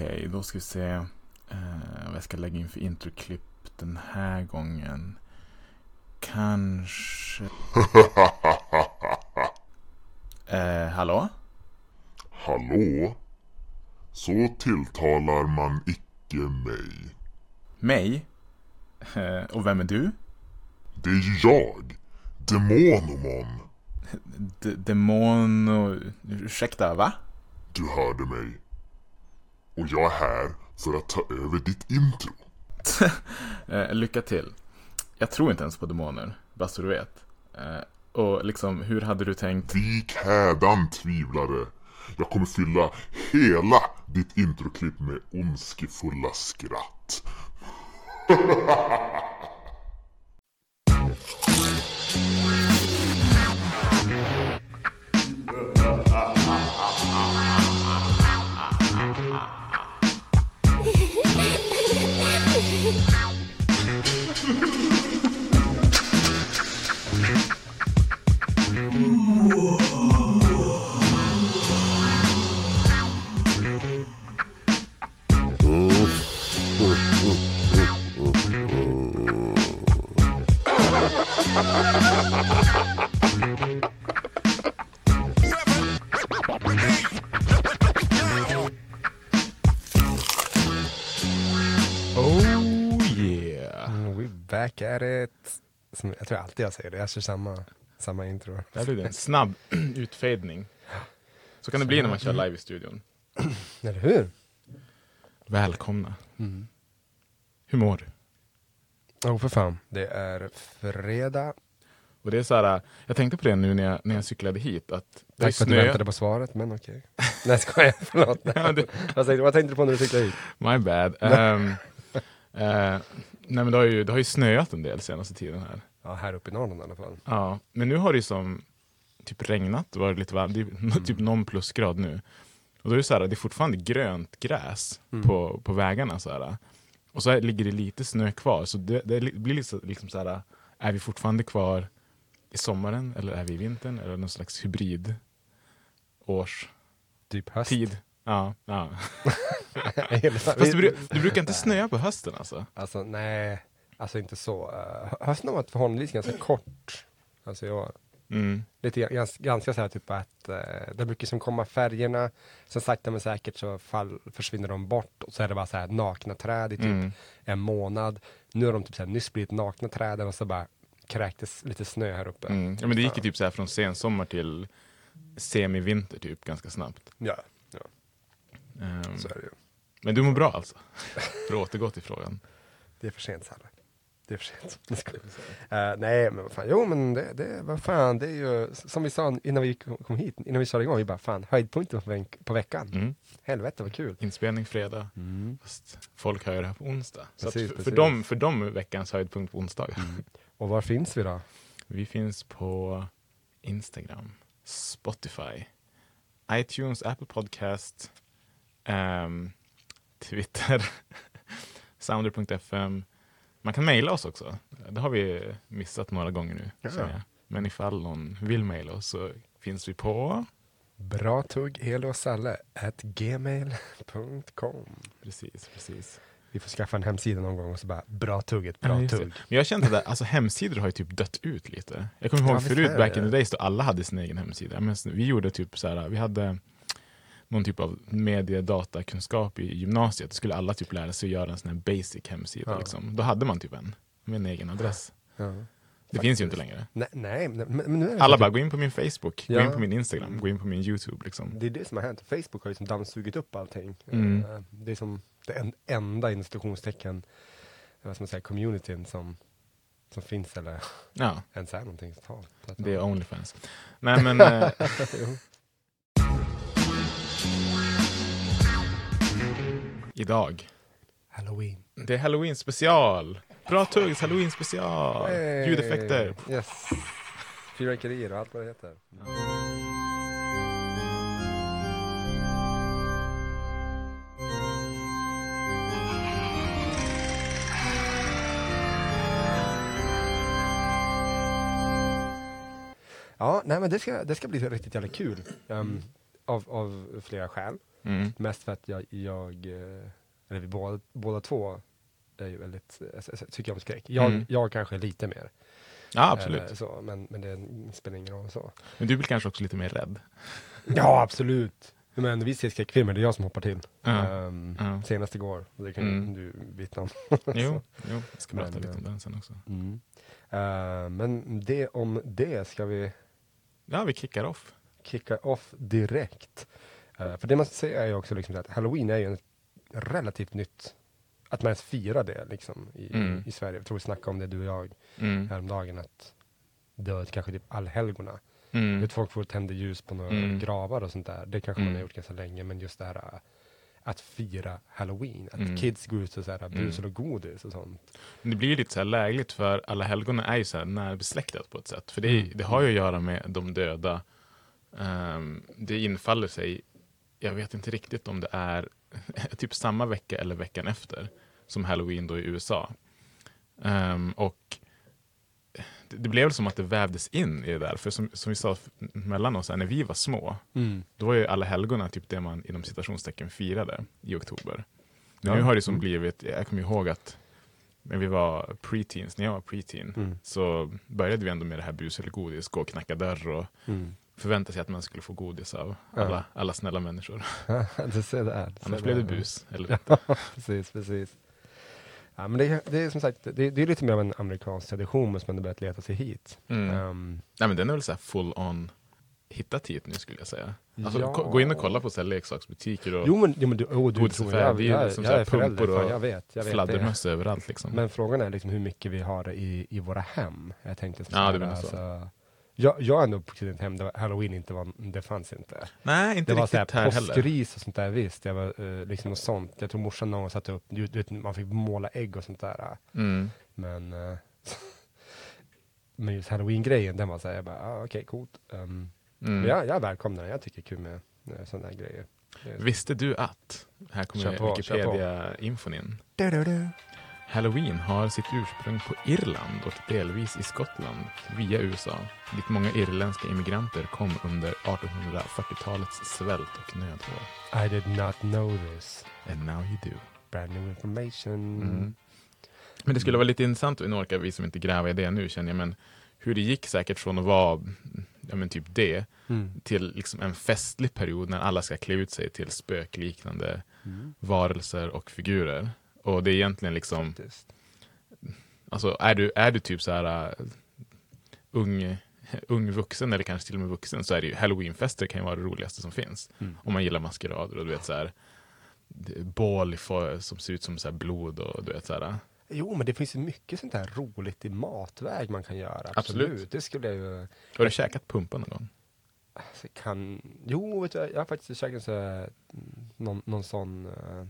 Okej, då ska vi se eh, vad jag ska lägga in för introklipp den här gången. Kanske... Eh, hallå? Hallå? Så tilltalar man icke mig. Mig? Eh, och vem är du? Det är ju jag, Demonomon. D- demon och... Ursäkta, va? Du hörde mig. Och jag är här för att ta över ditt intro. Eh, lycka till. Jag tror inte ens på demoner, bara så du vet. Eh, och liksom, hur hade du tänkt? Vik hädan tvivlare. Jag kommer fylla hela ditt introklipp med ondskefulla skratt. Som, jag tror alltid jag säger det, jag kör samma, samma intro. Där det en snabb utfadning. Så kan det bli när man kör live i studion. Eller hur? Välkomna. Hur mår du? Åh för fan, det är fredag. Och det är så här, jag tänkte på det nu när jag, när jag cyklade hit, att det är Tack för att du snö. väntade på svaret, men okej. Nej skojar, förlåt. Ja, det- vad, tänkte, vad tänkte du på när du cyklade hit? My bad. Ehm, eh, nej men det har, ju, det har ju snöat en del senaste tiden här. Ja, här uppe i Norrland i alla fall. Ja, men nu har det som typ regnat och varit lite varmt. Det är typ någon plusgrad nu. Och då är det så här, det är fortfarande grönt gräs Mm. på, på vägarna. Så här. Och så här ligger det lite snö kvar. Så det, det blir liksom, liksom så här, är vi fortfarande kvar i sommaren eller är vi i vintern? Eller någon slags hybrid årstid. Typ höst. Ja, ja. Hela- Fast det brukar inte snöa på hösten alltså. Alltså nej, alltså inte så. Uh, hösten har varit förhållandevis ganska kort. Alltså jag, Mm. lite ganska, ganska så här typ att uh, det brukar som komma färgerna, sen sakta men säkert så fall, försvinner de bort och så är det bara så här nakna träd i typ Mm. en månad. Nu har de typ så här nyss blivit nakna träden och så bara kräktes lite snö här uppe. Mm. Ja, men det gick ju typ så här från sensommar till semivinter typ ganska snabbt. Ja, Ehm, så är det ju. men du mår bra alltså? För att återgå till frågan. Det är för sent Salle. Det är för sent. Eh, nej men vad fan, jo men det, det, vad fan, det är ju som vi sa innan vi kom hit, innan vi körde igång, vi bara fan, höjdpunkten på, veck- på veckan. Mm. Helvete vad kul. Inspelning fredag, fast folk hör det här på onsdag. Så Precis, för, för, dem, för dem är veckans höjdpunkt på onsdagar. Och var finns vi då? Vi finns på Instagram, Spotify, iTunes, Apple Podcast, ehm, Twitter, Sounder.fm. Man kan mejla oss också. Det har vi missat några gånger nu. Ja. jag. Men ifall någon vill mejla oss så finns vi på... Bra tugg, helo och salle, at gmail.com. Precis, precis. Vi får skaffa en hemsida någon gång och så bara, bra tugget, Ja, bra det. tugg. Men jag kände att alltså, hemsidor har ju typ dött ut lite. Jag kommer ihåg Ja, förut, back in the days, då alla hade sin egen hemsida. Men vi gjorde typ så här, vi hade någon typ av mediedatakunskap i gymnasiet. Då skulle alla typ lära sig att göra en sån här basic hemsida. Ja. Liksom. Då hade man typ en med en egen adress. Ja. Det finns ju inte längre. Nej, nej men, men nu Alla bara, gå in på min Facebook, gå Ja. in på min Instagram, gå in på min YouTube. Liksom. det är det som har hänt. Facebook har ju som dammsugit upp allting. Mm. Eh, Det är som det en, enda institutionstecken, vad ska man säga, communityn som, som finns eller Ja, ens är någonting. Så det är Onlyfans. Nej men... idag, Halloween. det är Halloween special! Bra tuggs, Halloween special! Hey! Ljudeffekter. Yes. Fyrverkerier och allt vad det heter. Ja, nej men det ska, det ska bli riktigt jävla kul. Um, av, av flera skäl. Mm. Mest för att jag, jag eh, eller vi båda, båda två är ju väldigt, eh, tycker om skräck. Jag, Mm. jag kanske är lite mer. Ja, absolut. Eh, så, men, men det spelar ingen roll så. Men du blir kanske också lite mer rädd? Ja, absolut. Men vi ser skräckfilmer, det är jag som hoppar till. Ja. Ehm, Ja. Senast igår, det kan Mm. du vittna om. Jo, jo, jag ska prata Men, lite om den sen också. Mm. Eh, men det om det ska vi Ja, vi kickar off. kicka off direkt. Eh, för det man ska säga är ju också liksom att halloween är ju en relativt nytt, att man ens firar det liksom i, Mm. i Sverige. Jag tror vi snackade om det du och jag Mm. häromdagen, att var kanske typ allhelgona. Mm. Vet, folk får tända ljus på några Mm. gravar och sånt där. Det kanske man Mm. har gjort ganska länge, men just det här äh, att fira halloween, att Mm. kids går ut och så här, busar Mm. och godis och sånt. Det blir ju lite så här lägligt för alla helgon är ju så här närbesläktat på ett sätt. För det, Mm. det har ju att göra med de döda. Ehm, det infaller sig, jag vet inte riktigt om det är typ samma vecka eller veckan efter som halloween då i USA. Ehm, och det, det blev som att det vävdes in i det där. För som, som vi sa mellan oss, när vi var små, då var ju alla helgona typ det man inom citationstecken firade i oktober. Ja. nu har det som Mm. blivit, jag kommer ihåg att när vi var preteens, när jag var preteen, Mm. så började vi ändå med det här bus eller godis, gå och knacka dörr och Mm. Förvänta sig att man skulle få godis av Ja. alla, alla snälla människor. du ser där. du Annars blev det bus. Eller inte. precis, precis. Ja, men det, det är som sagt, det, det är lite mer av en amerikansk tradition, som ändå börjat leta sig hit. Mm. Ehm, Nej men den är väl så här full on hittat hit nu skulle jag säga. Alltså, Ja. Gå in och kolla på så här leksaksbutiker och jo men, jo, men du, oh, du Godisaffär, tror jag, det är ju jag, liksom jag, så här är förälder, pumpor och jag vet, jag vet fladdermöss överallt liksom. Men frågan är liksom hur mycket vi har i, i våra hem. Jag tänkte så Ja, här, det menar så. Jag, jag ändå vuxit i ett hem där halloween inte var, det fanns inte. Nej, inte Det var riktigt här här heller. påskris och sånt där visst, jag var eh, liksom något sånt. Jag tror morsan någon gång satte upp, du, du vet, man fick måla ägg och sånt där. Mm. Men, eh, men just halloween-grejen, den var såhär, jag bara, ah, okej coolt. Um, Mm. Jag, jag välkomnar den, jag tycker det är kul med, med sådana här grejer. Är- Visste du att, här kommer på, på. Wikipedia-infon in. Du, du, du. Halloween har sitt ursprung på Irland och delvis i Skottland via USA, dit många irländska immigranter kom under 1840-talets svält och nödår. I did not know this. And now you do. Brand new information. Mm. Men det skulle vara lite intressant, nu orkar vi som inte gräva i det nu känner jag, men hur det gick säkert från att vara ja, men typ det Mm. till liksom en festlig period när alla ska klä ut sig till spökliknande Mm. varelser och figurer. Och det är egentligen liksom, Faktiskt. alltså är du, är du typ så här uh, ung, ung vuxen eller kanske till och med vuxen så är det ju halloweenfester kan ju vara det roligaste som finns. Mm. Om man gillar maskerader och du vet så här bål som ser ut som så blod och du vet så här. Jo, men det finns ju mycket sånt här roligt i matväg man kan göra. Absolut. Det skulle jag ju... Har du käkat pumpa någon gång? Alltså, kan... Jo, vet du, jag har faktiskt käkat så mm, någon, någon sån uh,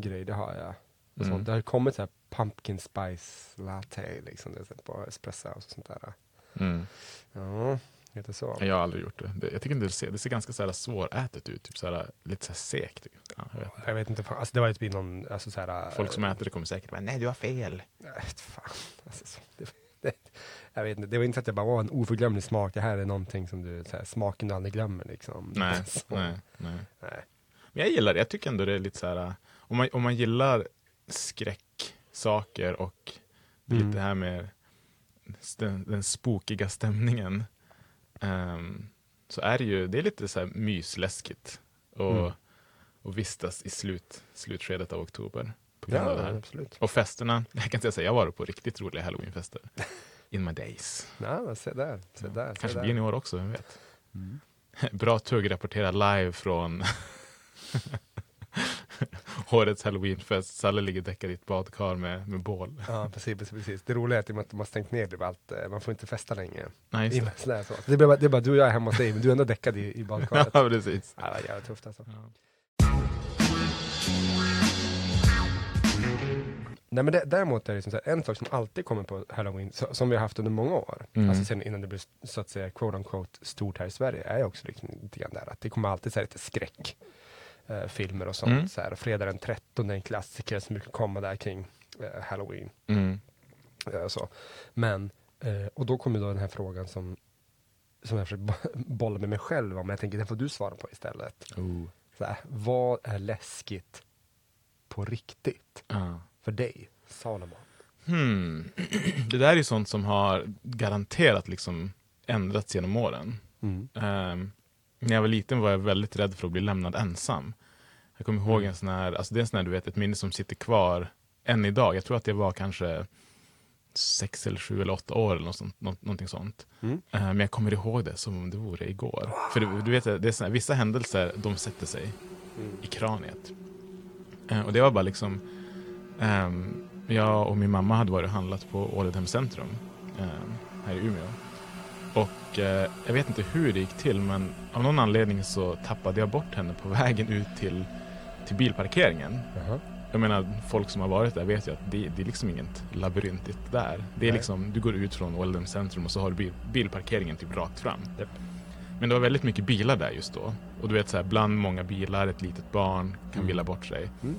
grej, det har jag. Mm. sånt. Det har kommit så här pumpkin spice latte liksom, det på espresso och sånt där. Mm. Ja, lite så. Jag har aldrig gjort det. det jag tycker inte det ser, det ser ganska så här svårätet ut, typ så här, lite så här typ. Ja, jag vet. Jag vet inte, alltså det var ju typ någon, alltså så här, Folk som äter det kommer säkert bara, nej du har fel. Nej, vet fan. Alltså, så, det, det, jag vet inte, det var inte så att jag bara, var en oförglömlig smak, det här är någonting som du, så här, smaken du aldrig glömmer liksom. Nej, nej, nej. nej. Men jag gillar det. Jag tycker ändå det är lite så här, om man, om man gillar skräcksaker och Mm. lite här med den, den spokiga stämningen. ehm, så är det ju, det är lite så här mysläskigt. Och, Mm. och vistas i slut, slutskedet av oktober. På grund Ja, av det här. absolut. Och festerna, jag kan inte säga, jag har varit på riktigt roliga halloweenfester. In my days. Nej, men se där, se där. se Kanske där. blir ni i år också, vem vet. Mm. Bra tugg rapporterar live från årets halloweenfest. Salle ligger däckad i ett badkar med, med bål. Ja, precis, precis, precis. Det roliga är att i och med att de har stängt ner det, allt, eh, man får inte festa längre. Nej, just så. Det, är bara, det är bara du och jag är hemma hos dig, men du är ändå däckad i, i badkaret. Ja, precis. Ja, det var jävligt tufft alltså. Ja. Nej men det, däremot är det liksom en sak som alltid kommer på halloween, så, som vi har haft under många år, Mm. alltså sen innan det blev så att säga quote unquote stort här i Sverige, är också liksom lite grann där att det kommer alltid så här lite skräck. Eh, filmer och sånt. Mm. Så här, fredag den 13 är en klassiker som brukar komma där kring eh, halloween. Mm. Eh, så. Men, eh, och då kommer då den här frågan som som jag försöker bo- bolla med mig själv om, jag tänker den får du svara på istället. Oh. Så här, vad är läskigt på riktigt Ja. för dig, Salomon? Hmm. Det där är ju sånt som har garanterat liksom ändrats genom åren. Mm. Ehm, när jag var liten var jag väldigt rädd för att bli lämnad ensam. Jag kommer ihåg en sån här, alltså det är en sån här, du vet, ett minne som sitter kvar än idag. Jag tror att jag var kanske sex eller sju eller åtta år eller något sånt, nå- någonting sånt. Mm. Eh, men jag kommer ihåg det som om det vore igår. För du, du vet, det är såna här, vissa händelser, de sätter sig i kraniet. Eh, och det var bara liksom, ehm, jag och min mamma hade varit och handlat på Ålidhem centrum ehm, här i Umeå. Och eh, jag vet inte hur det gick till, men av någon anledning så tappade jag bort henne på vägen ut till, till bilparkeringen. Jaha. Jag menar, folk som har varit där vet ju att det, det är liksom inget labyrintigt där. Det är Nej. liksom, du går ut från Ålidhem centrum och så har du bil, bilparkeringen typ rakt fram. Japp. Men det var väldigt mycket bilar där just då. Och du vet så här, bland många bilar, ett litet barn kan Mm. villa bort sig. Mm.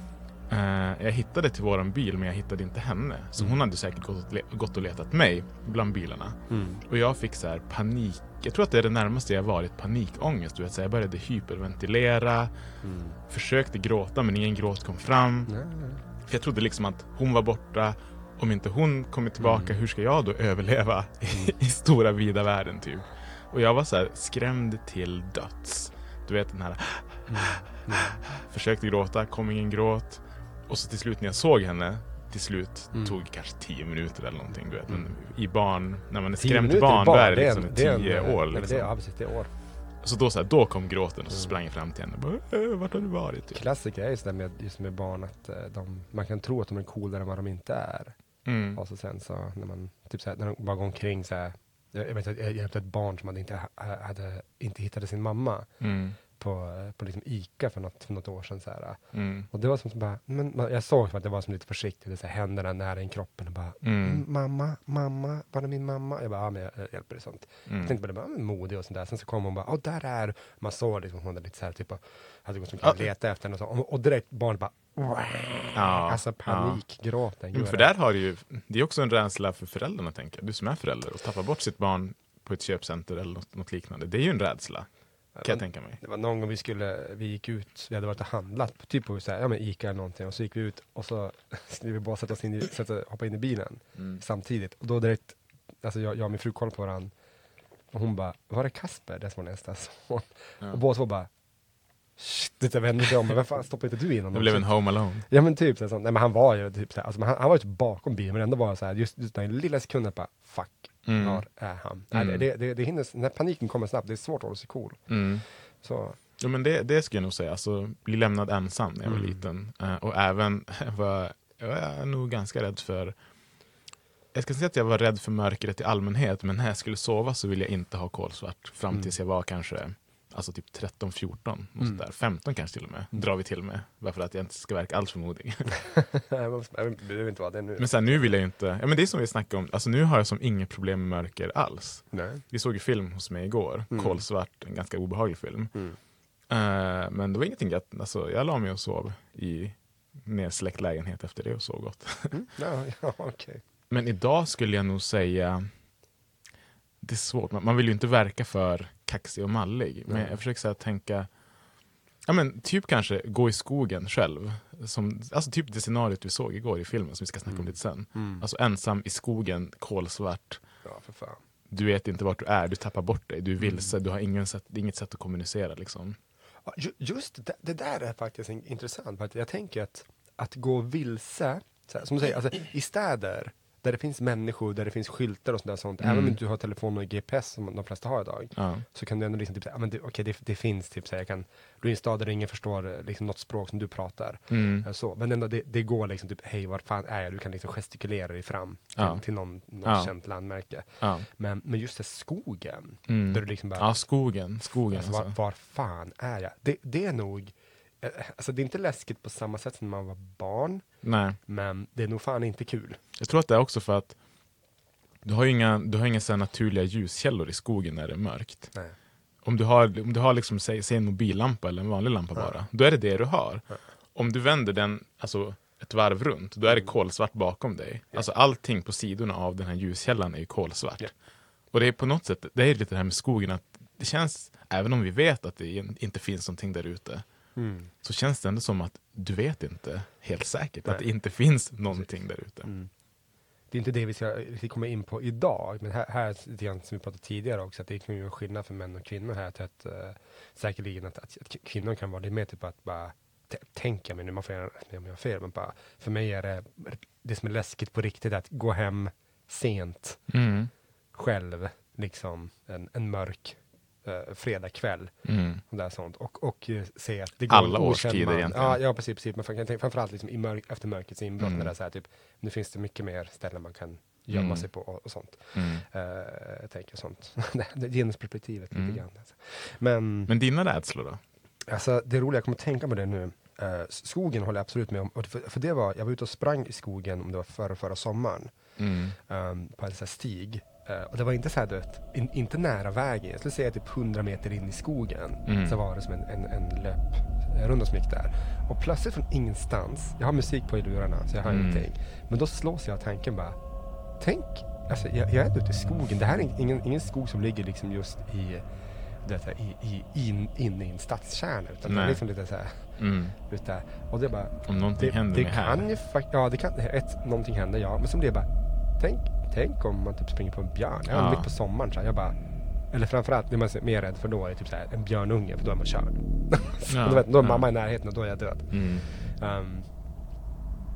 Eh, jag hittade till våran bil, men jag hittade inte henne. Så Mm. hon hade säkert gått och, le- gått och letat mig bland bilarna. Mm. Och jag fick så här panik. Jag tror att det är det närmaste jag varit panikångest. Du vet, så jag började hyperventilera, Mm. försökte gråta men ingen gråt kom fram. För jag trodde liksom att hon var borta. Om inte hon kommer tillbaka, Mm. hur ska jag då överleva i stora vida världen typ? Och jag var så här skrämd till döds. Du vet den här, försökte gråta, kom ingen gråt. Och så till slut när jag såg henne, till slut Mm. tog kanske tio minuter eller någonting. Du vet. Mm. Men i barn, när man är Tio minuter barn, då är det det liksom en- det är en, tio år. Liksom. Det är, ja, precis, det år. Så då, så här, då kom gråten och så Mm. sprang jag fram till henne. Bara, "Äh, Vart har du varit? Typ. Klassiker är ju sådär med, just med barn att eh, de, man kan tro att de är coolare än vad de inte är. Mm. Och så sen så när man, typ såhär, när de bara går omkring såhär. Jag jag vet jag hjälpte ett barn som hade inte, ha- hade, inte hittade sin mamma Mm. På, på liksom Ica för något, för något år sedan. Såhär. Mm. Och det var som så bara, men, jag såg att det var som lite försiktigt, det så här, händerna nära in kroppen och bara Mm. "Mm, Mamma, mamma, var är min mamma? Jag bara, ja men jag, jag hjälper dig sånt. Mm. Jag tänkte bara, det var modig och sånt där. Sen så kom hon bara, åh där är du." Man såg liksom, hon hade lite så här, typ, hade gått omkring och Ja. letat efter henne och så. Och, och direkt barnet bara, Ja, alltså panikgråten. Men för där har du ju, det är också en rädsla för föräldrarna tänker jag. Du som är förälder och tappar bort sitt barn på ett köpcenter eller något, något liknande. Det är ju en rädsla, kan jag tänka mig. Det var någon gång vi skulle, vi gick ut, vi hade varit och handlat, typ på så här, ja men Ica eller någonting, och så gick vi ut och så skulle vi bara sätta oss in i, sätta, hoppa in i bilen Mm. samtidigt. Och då direkt, alltså jag, jag och min fru kollade på varandra, och hon bara, var det Kasper? Det som var nästa son. Ja. Och båda två bara, shit, det vände sig om, men fan stoppade inte du in honom? Det blev en home alone. Ja men typ så nej men han var ju typ så här, alltså, han, han var ju typ bakom bilen, men ändå var så här, just, just den lilla sekunden bara, fuck, Mm. var är han? Nej, Mm. det, det, det hinner, när paniken kommer snabbt, det är svårt att hålla sig cool. Mm. Så, Ja, men det, det skulle jag nog säga. Alltså, bli lämnad ensam när jag var Mm. liten. Eh, och även var jag var nog ganska rädd för jag ska inte säga att jag var rädd för mörkret i allmänhet, men när jag skulle sova så ville jag inte ha kolsvart. Fram Mm. tills jag var kanske alltså typ 13, 14, och Mm. sådär. 15 kanske till och med, drar vi till med. Bara för att jag inte ska verka alltför modig. nej, men det behöver inte vara det nu. Men sen nu vill jag inte, ja men det är som vi snackade om, alltså nu har jag som inget problem med mörker alls. Nej. Vi såg ju film hos mig igår, Mm. kolsvart, en ganska obehaglig film. Mm. Eh, men det var ingenting, jag, alltså, jag la mig och sov i nedsläckt lägenhet efter det och sov gott. Mm. Ja, ja okej. Men idag skulle jag nog säga, det är svårt, man, man vill ju inte verka för kaxig och mallig. Men jag försöker så här, tänka, ja men typ kanske gå i skogen själv. Som, alltså typ det scenariot vi såg igår i filmen som vi ska snacka om Mm. lite sen. Mm. Alltså ensam i skogen, kolsvart. Ja, för fan. Du vet inte vart du är, du tappar bort dig, du är Mm. vilse, du har ingen sätt, inget sätt att kommunicera. Liksom. Ja, ju- Just det, det där är faktiskt in- intressant. För jag tänker att, att gå vilse, här, som du säger, alltså, i städer där det finns människor, där det finns skyltar och sånt där sånt, Mm. även om du har telefon och GPS som de flesta har idag, Ja. så kan du ändå liksom typ ja, men det, okej, det, det finns typ så här, jag kan, du är i en stad där ingen förstår liksom, något språk som du pratar. Mm. eh, Så. Men ändå, det, det går liksom typ, hej, var fan är jag? Du kan liksom gestikulera dig fram till, Ja. till någon, något Ja. känt landmärke. Ja. Men, men just det, skogen, Mm. där du liksom bara, ja, skogen. skogen Alltså, alltså. var, var fan är jag? Det, det är nog, alltså det är inte läskigt på samma sätt som när man var barn, Nej. men det är nog fan inte kul. Jag tror att det är också för att du har ju inga, du har inga så naturliga ljuskällor i skogen när det är mörkt. Nej. Om du har, om du har liksom, säg, säg en mobillampa eller en vanlig lampa Ja. bara, då är det det du har. Ja. Om du vänder den alltså, ett varv runt, då är det kolsvart bakom dig. Alltså allting på sidorna av den här ljuskällan är ju kolsvart. Ja. Och det är på något sätt, det är lite det här med skogen, att det känns, även om vi vet att det in- inte finns någonting där ute, Mm. så känns det ändå som att du vet inte helt säkert att Nej. det inte finns någonting där ute. Mm. Det är inte det vi ska komma in på idag, men här, här lite grann som vi pratade tidigare också, att det kan ju vara en skillnad för män och kvinnor här, att, uh, säkerligen att, att, att kvinnor kan vara det mer typ att bara tänka mig nu, man får gärna om jag har fel, men bara, för mig är det, det som är läskigt på riktigt att gå hem sent Mm. själv, liksom en, en mörk uh, fredagkväll Mm. och där sånt. Och, och eh, se att det går Alla årstider man. egentligen. Ja, ja precis, precis. Tänker framförallt liksom i mörk, efter mörkrets inbrott, Mm. när det är så här, typ, nu finns det mycket mer ställen man kan gömma Mm. sig på och, och sånt. Mm. Uh, jag tänker sånt. genusperspektivet Mm. lite grann. Alltså. Men, Men dina rädslor då? alltså, det roliga, jag kommer att tänka på det nu. Eh, skogen håller jag absolut med om. För, för det var, jag var ute och sprang i skogen om det var förra, förra sommaren. Mm. ehm, på en sån här stig. Eh, och det var inte så här, du vet, in, inte nära vägen. Jag skulle säga typ 100 meter in i skogen. Mm. Så var det som en, en, en löprunda som gick där. Och plötsligt från ingenstans, jag har musik på i lurarna så jag hör Mm. ingenting. Men då slås jag av tanken bara, tänk, alltså jag, jag är ute i skogen. Det här är ingen, ingen skog som ligger liksom just i, här, i, i, in, inne i en stadskärna. Utan det är Nej. liksom lite så här, Mm. ute. Och det är bara, Om någonting det, händer det med här. kan ju faktiskt, ja det kan, ett, någonting händer ja. Men blir det bara, tänk, tänk om man typ springer på en björn. Ja. Ja. Mitt på sommaren så här, jag bara, eller framförallt det man är mer rädd för då är typ så här, en björnunge för då är man körd. Ja, då, vet, då är mamma i närheten och då är jag död. Mm. Um,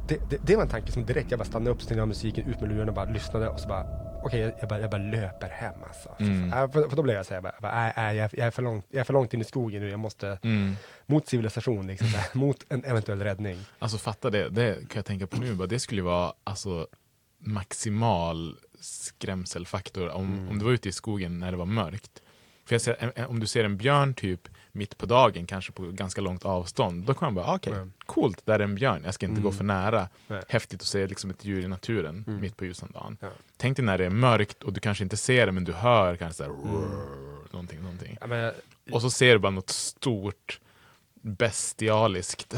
det, det, det var en tanke som direkt, jag bara stannade upp, stängde av musiken, ut med lurarna och bara lyssnade och så bara Okej, jag, jag, bara, jag bara löper hem alltså. Mm. Äh, för, för då blev jag såhär, jag, bara, jag, bara, äh, äh, jag, jag, är för långt, jag är för långt in i skogen nu, jag måste Mm. mot civilisation, liksom, mot en eventuell räddning. Alltså fatta det, det kan jag tänka på nu, bara, det skulle ju vara alltså, maximal skrämselfaktor om, Mm. om du var ute i skogen när det var mörkt. För jag ser, om du ser en björn typ mitt på dagen, kanske på ganska långt avstånd, då kan man bara, ah, okej, Mm. coolt, där är en björn, jag ska inte Mm. gå för nära. Nej. Häftigt att se liksom ett djur i naturen Mm. mitt på ljusan dagen. Ja. Tänk dig när det är mörkt och du kanske inte ser det, men du hör kanske såhär, Mm. någonting, någonting. Ja, men, Och så ser du bara något stort, bestialiskt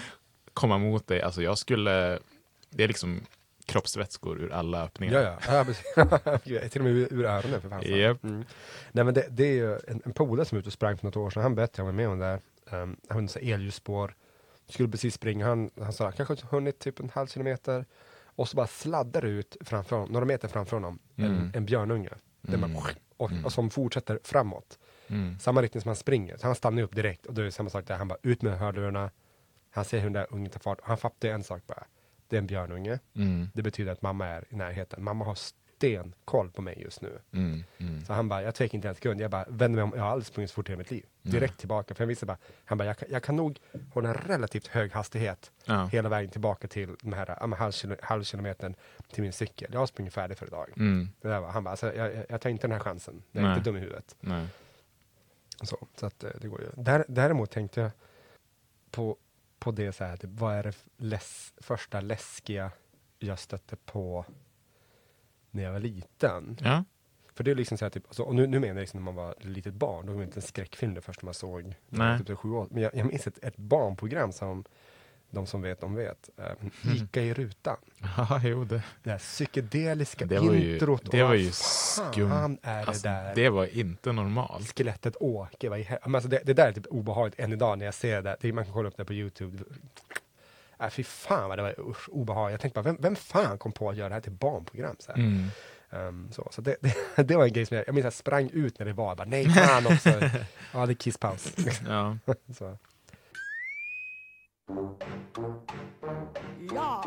komma mot dig. Alltså jag skulle, det är liksom kroppsvätskor ur alla öppningar. Ja, ja. Till och med ur, öronen för fan. Japp. Mm. Nej men det, det är ju en, en polare som är ute och sprang för något år sedan, han berättade, jag var med om det där. Um, han hade elljusspår, skulle precis springa, han, han sa kanske hunnit typ en halv kilometer. Och så bara sladdar ut framför honom, några meter framför honom, en, Mm. en björnunge. Mm. bara, och, Mm. och som fortsätter framåt. Mm. Samma riktning som han springer. Så han stannar upp direkt och då är det samma sak där. Han bara ut med hörlurarna. Han ser hur den där ungen tar fart. Och han fattar en sak bara. Det är en björnunge. Mm. Det betyder att mamma är i närheten. Mamma har stenkoll på mig just nu. Mm. Mm. Så han bara, jag tvekar inte en sekund. Jag bara, vänder mig om. Jag har aldrig sprungit så fort i mitt liv. Direkt tillbaka. För jag visste bara, han bara, jag kan, jag kan nog hålla en relativt hög hastighet Ja. hela vägen tillbaka till den här ja, halv, halv kilometern till min cykel. Jag har sprungit färdigt för idag. Mm. Det där var, han bara, alltså, jag, jag, jag tar inte den här chansen. Jag är Nej. inte dum i huvudet. Nej. Så, så att eh, det går ju. Där, däremot tänkte jag på, på det så här, typ, vad är det läs, första läskiga jag stötte på när jag var liten? Ja. För det är liksom så här, typ, alltså, och nu, nu menar jag liksom när man var ett litet barn, då var det inte en skräckfilm det första man såg. Nej. Typ, sju år. Men jag, jag minns ett, ett barnprogram som de som vet, de vet. Uh, Ica i rutan. Ja, jo det. Det här psykedeliska Det var ju- introt. det var ju skumt. är det Alltså, där? det var inte normalt. skelettet Åke. Vad i hel- men alltså det, det där är typ obehagligt än idag när jag ser det. det man kan kolla upp det på Youtube. Äh, fy fan vad det var usch, obehagligt. Jag tänkte bara, vem, vem fan kom på att göra det här till barnprogram? Så, här? Mm. Ehm, så, så det, det, det var en grej som jag, jag minns jag sprang ut när det var. Bara, nej fan också. ja, det är kisspaus. Ja. så. Ja.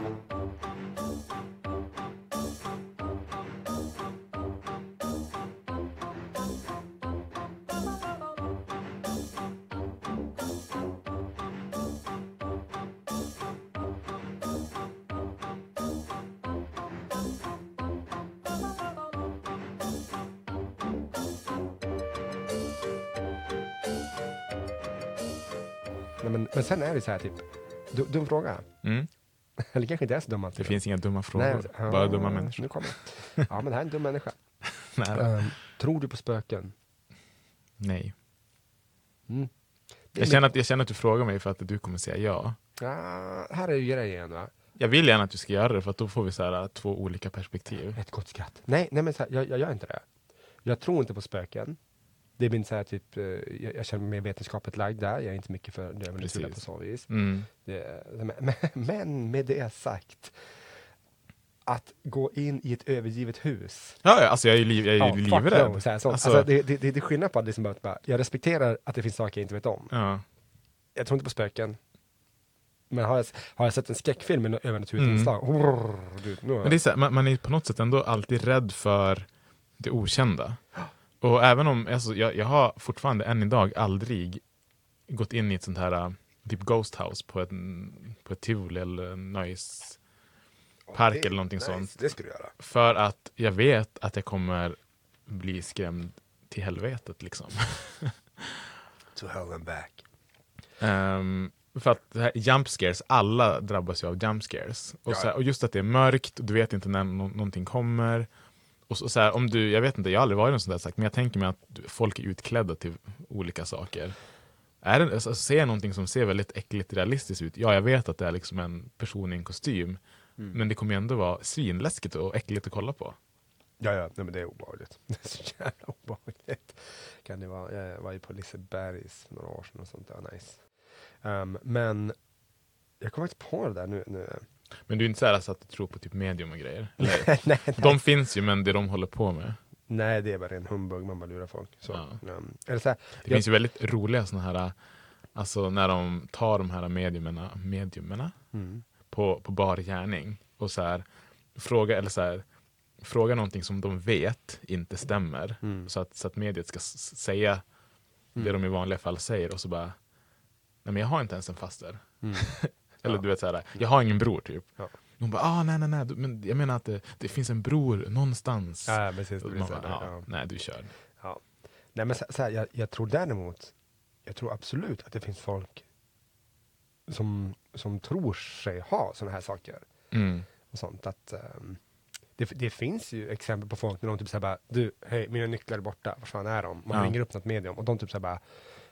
Men, sen är det så här typ, du, dum fråga. Mm. Eller kanske inte är så dum Det alltid. finns inga dumma frågor, Nej, ja, bara dumma människor. Nu kommer det. Ja, men det här är en dum människa. Ehm, tror du på spöken? Nej. Mm. Jag känner, att, jag känner att du frågar mig för att du kommer säga ja. Ja, här är ju grejen va. Jag vill gärna att du ska göra det för att då får vi så här, två olika perspektiv. Ett gott skratt. Nej, nej men så här, jag, jag gör inte det. Jag tror inte på spöken. Det är inte så här typ, eh, jag, jag känner mig vetenskapligt lagd där. Jag är inte mycket för det övernaturliga på så vis. Mm. Det, men, men med det sagt, att gå in i ett övergivet hus. Ja, alltså jag är ju liv, jag är Ja, livrädd. no, så här, så, Alltså- alltså, det, det, det, det är skillnad på att liksom bara, jag respekterar att det finns saker jag inte vet om. Ja. Jag tror inte på spöken. Men har jag, har jag sett en skräckfilm med något övernaturligt Mm. inslag, Men det är så här, man, man är på något sätt ändå alltid rädd för det okända. Och även om, alltså, jag, jag har fortfarande än idag aldrig gått in i ett sånt här äh, typ Ghost House på ett, på ett tivoli eller en nöjespark det- eller någonting nice, sånt. Det skulle du göra. För att jag vet att jag kommer bli skrämd till helvetet liksom. To hell and back. Ehm, för att det här jump scares, alla drabbas ju av jump scares. Och, Ja. så här, och just att det är mörkt, och du vet inte när nå- någonting kommer. Och så, så här, om du, jag vet inte, jag har aldrig varit i någon sån där sagt, men jag tänker mig att folk är utklädda till olika saker. Är det, alltså, ser jag någonting som ser väldigt äckligt realistiskt ut, ja jag vet att det är liksom en person i en kostym. Mm. Men det kommer ju ändå vara svinläskigt och äckligt att kolla på. Ja, ja, nej, men det är obehagligt. Det är så jävla obehagligt. Kan det vara. Jag var ju på Lisebergs för några år sedan och sånt. Det var nice. Ehm, men jag kommer faktiskt på det där nu. nu. Men du är inte så här alltså att du tror på typ medium och grejer? Nej, nej. de finns ju, men det de håller på med. nej, det är bara en humbug. Man bara lurar folk. Så. Ja. Ehm, eller så här, Det Jag- finns ju väldigt roliga såna här, alltså när de tar de här mediumerna, mediumerna mm. på, på bar gärning och så här, fråga, eller så här, fråga någonting som de vet inte stämmer. Mm. Så, att, så att mediet ska säga det Mm. de i vanliga fall säger och så bara, nej men jag har inte ens en faster. Eller du vet så här, jag har ingen bror typ. Hon bara, ah, nej nej nej, men jag menar att det, det finns en bror någonstans. Ja, precis. Man så bara, ja. Nej, du kör. Ja. Nej, men så, så här, jag, jag tror däremot, jag tror absolut att det finns folk som, som tror sig ha sådana här saker. Mm. och sånt. Att, ehm, det, det finns ju exempel på folk när de typ säger bara, du, hej, mina nycklar är borta, var fan är de? Man Ja. ringer upp något medium och de typ säger bara,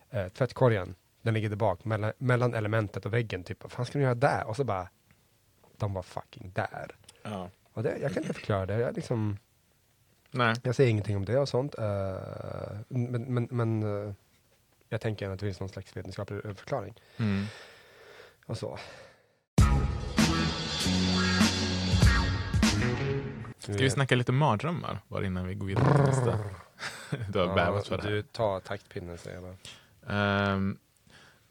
eh, tvättkorgen, den ligger där bak, mellan, mellan elementet och väggen, typ, vad fan ska du göra där? Och så bara, de var fucking där. Ja. Och det, jag kan inte förklara det, jag, liksom, Nej. jag säger ingenting om det och sånt, eh, men, men, men eh, jag tänker att det finns någon slags vetenskaplig förklaring. Mm. Och så. Ska vi snacka lite mardrömmar bara innan vi går vidare till nästa? du har bävat för det här. Du tar taktpinnen säger jag bara. Ehm,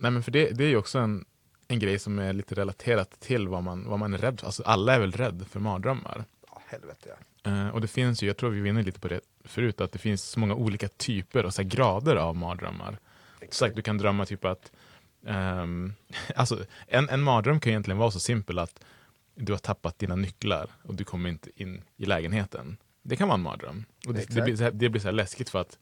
nej men för det, det är ju också en, en grej som är lite relaterat till vad man, vad man är rädd för. Alltså alla är väl rädda för mardrömmar. Ja, helvete. Eh, och det finns ju, jag tror vi var inne lite på det förut, att det finns så många olika typer och så grader av mardrömmar. Så att du kan drömma typ att, ehm, alltså en, en mardröm kan egentligen vara så simpel att du har tappat dina nycklar och du kommer inte in i lägenheten. Det kan vara en mardröm. Och det, det, blir, det blir så läskigt för att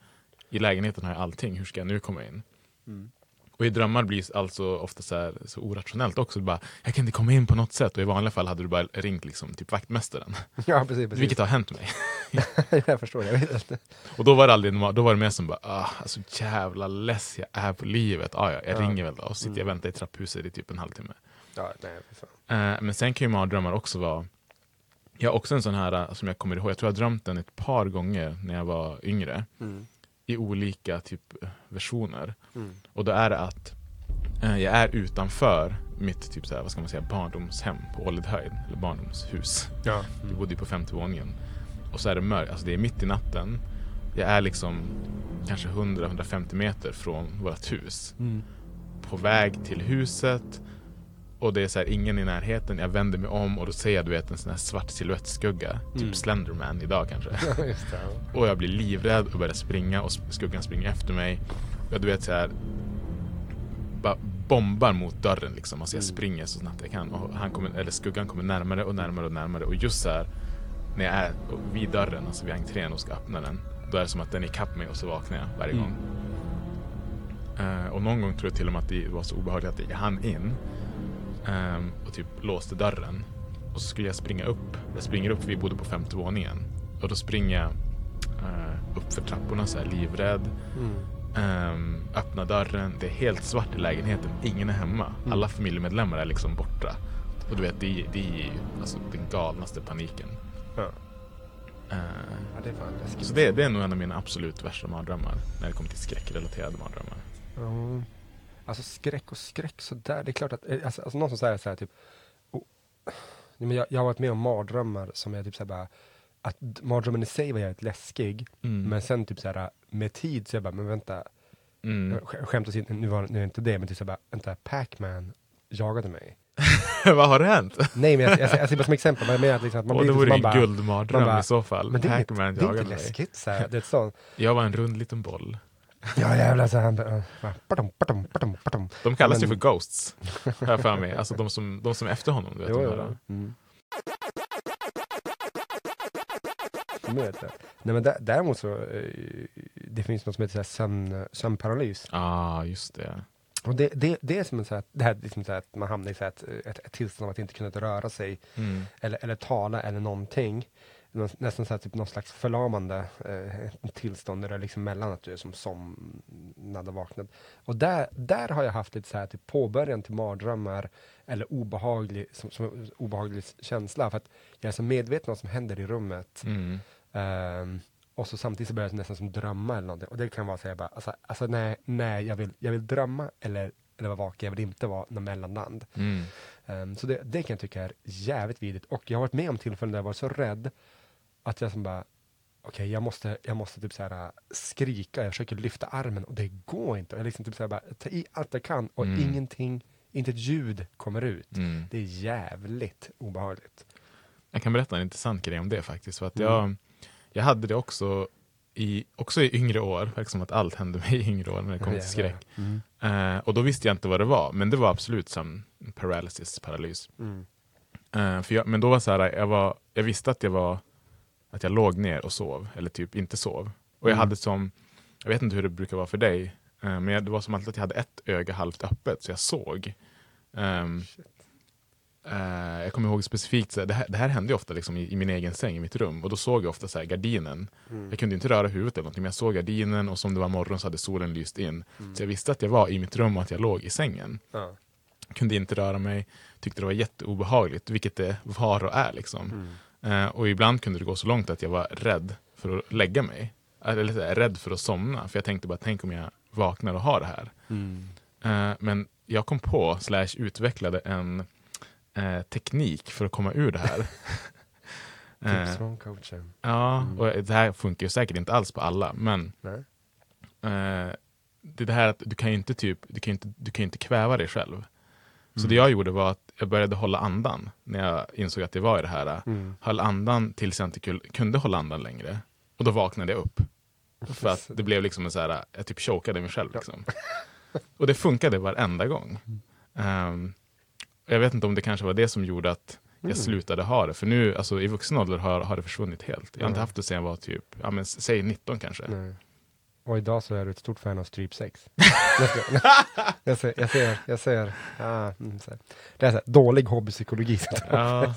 i lägenheten har jag allting, hur ska jag nu komma in? Mm. Och i drömmar blir det alltså ofta så, här, så orationellt också. Du bara, jag kan inte komma in på något sätt. Och i vanliga fall hade du bara ringt liksom, typ vaktmästaren. Ja, precis. precis. Vilket har hänt mig. jag förstår, jag vet inte. Och då var det aldrig, då var det mer som bara, ah, alltså jävla less jag är på livet. Ah, ja, jag Ja. ringer väl då. Och sitter jag och Mm. väntar i trapphuset i typ en halvtimme. Ja, nej. Eh, men sen kan ju mardrömmar också vara, jag har också en sån här eh, som jag kommer ihåg, jag tror jag har drömt den ett par gånger när jag var yngre. Mm. I olika typ versioner. Mm. Och då är det att eh, jag är utanför mitt typ så här, vad ska man säga, barndomshem på Ålidhöjd, eller barndomshus. Ja. Vi bodde ju på femte våningen. Och så är det mörkt, alltså det är mitt i natten. Jag är liksom kanske 100-150 meter från vårt hus. Mm. På väg till huset. Och det är så här, ingen i närheten. Jag vänder mig om och då ser jag du vet en sån här svart siluettskugga. Mm. Typ Slenderman idag kanske. Och jag blir livrädd och börjar springa och skuggan springer efter mig. Jag du vet så här bara bombar mot dörren liksom. Alltså jag Mm. springer så snabbt jag kan och han kommer, eller skuggan kommer närmare och närmare och närmare och just så här när jag är vid dörren, alltså vid entrén och ska öppna den, då är det som att den är ikapp mig och så vaknar jag varje Mm. gång. Eh, och någon gång tror jag till och med att det var så obehagligt att jag hann in och typ låste dörren. Och så skulle jag springa upp. Jag springer upp, vi bodde på femte våningen. Och då springer jag uh, upp för trapporna så här livrädd. Mm. Ehm, öppnar dörren, det är helt svart i lägenheten, ingen är hemma. Mm. Alla familjemedlemmar är liksom borta. Och du vet, det, är- det är ju alltså, den galnaste paniken. Ja. Eh, Ja, det är så det, det är nog en av mina absolut värsta mardrömmar när det kommer till skräckrelaterade mardrömmar. Ja. Alltså skräck och skräck sådär. Det är klart att, eh, alltså, alltså någon som säger så här typ, oh, men jag, jag har varit med om mardrömmar som är typ så här bara, att mardrömmen i sig var jävligt läskig, Mm. men sen typ så här med tid så jag bara, men vänta, Mm. sk- skämt åsido, nu var nu är inte det, men typ så här bara, vänta, Pac-Man jagade mig. Vad har det hänt? Nej men jag, jag, jag, jag ser bara som exempel, men jag menar att liksom att man Åh, blir det lite vore en guldmardröm i så fall. men det är, det är inte läskigt så här. det är sånt, Jag var en rund liten boll. Ja jävlar så här, han. De kallas Men- ju för ghosts, har jag för mig. Alltså de som, de som är efter honom. Du vet, Jo, de här. Mm. Nej men dä- däremot så, eh, det finns något som heter sömn, sömnparalys. Ja, ah, just det. Och det, det, det är som en så här, det här, liksom så här att man hamnar i så här ett, ett, ett tillstånd av att inte kunna röra sig, Mm. eller, eller tala eller någonting. Nästan så här, typ någon slags förlamande eh, tillstånd där det är liksom mellan att du är som somnad och vaknad. Och där, där har jag haft lite så här typ påbörjan till mardrömmar eller obehaglig, som, som, obehaglig känsla. För att jag är så medveten om vad som händer i rummet. Mm. Ehm, och så samtidigt så börjar jag nästan som drömma eller någonting. Och det kan vara så här bara, alltså, alltså nej, nej jag, vill, jag vill drömma eller, eller vara vaken, jag vill inte vara någon mellanland. Mm. Ehm, så det, det kan jag tycka är jävligt vidrigt. Och jag har varit med om tillfällen där jag varit så rädd att jag som bara, okej jag måste, jag måste typ så här äh, skrika, jag försöker lyfta armen och det går inte. Jag liksom typ så här bara, ta i allt jag kan och Mm. ingenting, inte ett ljud kommer ut. Mm. Det är jävligt obehagligt. Jag kan berätta en intressant grej om det faktiskt. För att Mm. jag, jag hade det också i, också i yngre år, verkar som att allt hände mig i yngre år när det kommer till skräck. Mm. Eh, och då visste jag inte vad det var, men det var absolut som paralysis, paralys. Mm. Eh, för jag, men då var så här, jag, var, jag visste att jag var att jag låg ner och sov, eller typ inte sov. Och jag Mm. hade som, jag vet inte hur det brukar vara för dig, eh, men jag, det var som alltid att jag hade ett öga halvt öppet, så jag såg. Ehm, eh, jag kommer ihåg specifikt, så det, här, det här hände ofta liksom i, i min egen säng, i mitt rum, och då såg jag ofta så här, gardinen. Mm. Jag kunde inte röra huvudet eller någonting, men jag såg gardinen och som det var morgon så hade solen lyst in. Mm. Så jag visste att jag var i mitt rum och att jag låg i sängen. Ja. Kunde inte röra mig, tyckte det var jätteobehagligt, vilket det var och är. liksom. Mm. Eh, och ibland kunde det gå så långt att jag var rädd för att lägga mig. Eller så här, rädd för att somna, för jag tänkte bara, tänk om jag vaknar och har det här. Eh, men jag kom på, slash utvecklade en eh, teknik för att komma ur det här. Eh, Tips från coachen. ja, Mm. och det här funkar ju säkert inte alls på alla, men eh, det det här att du kan ju inte, typ, du kan ju inte, du kan inte kväva dig själv. Så Mm. det jag gjorde var att jag började hålla andan när jag insåg att det var i det här. Mm. Höll andan tills jag inte kunde hålla andan längre. Och då vaknade jag upp. För att det blev liksom en så här, jag typ chokade mig själv. Liksom. Och det funkade varenda gång. Um, jag vet inte om det kanske var det som gjorde att jag Mm. slutade ha det. För nu, alltså i vuxen ålder har, har det försvunnit helt. Jag har inte haft det sedan jag var typ, ja men säg 19 kanske. Nej. Och idag så är du ett stort fan av 6. jag ser, jag ser, jag ser. Ah, mm. Det är så här, dålig hobbypsykologi. Ja,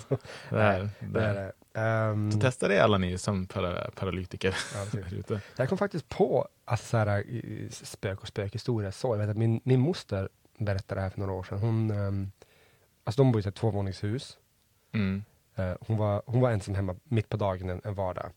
där, där. det. Ehm, Så testa det alla ni som para, paralytiker ja, där jag kom faktiskt på alltså, så här, i- spök och spökhistoria. Så, jag vet att min, min moster berättade det här för några år sedan. Hon, ehm, alltså de bor i ett tvåvåningshus. Mm. Eh, hon, var, hon var ensam hemma mitt på dagen en, en vardag.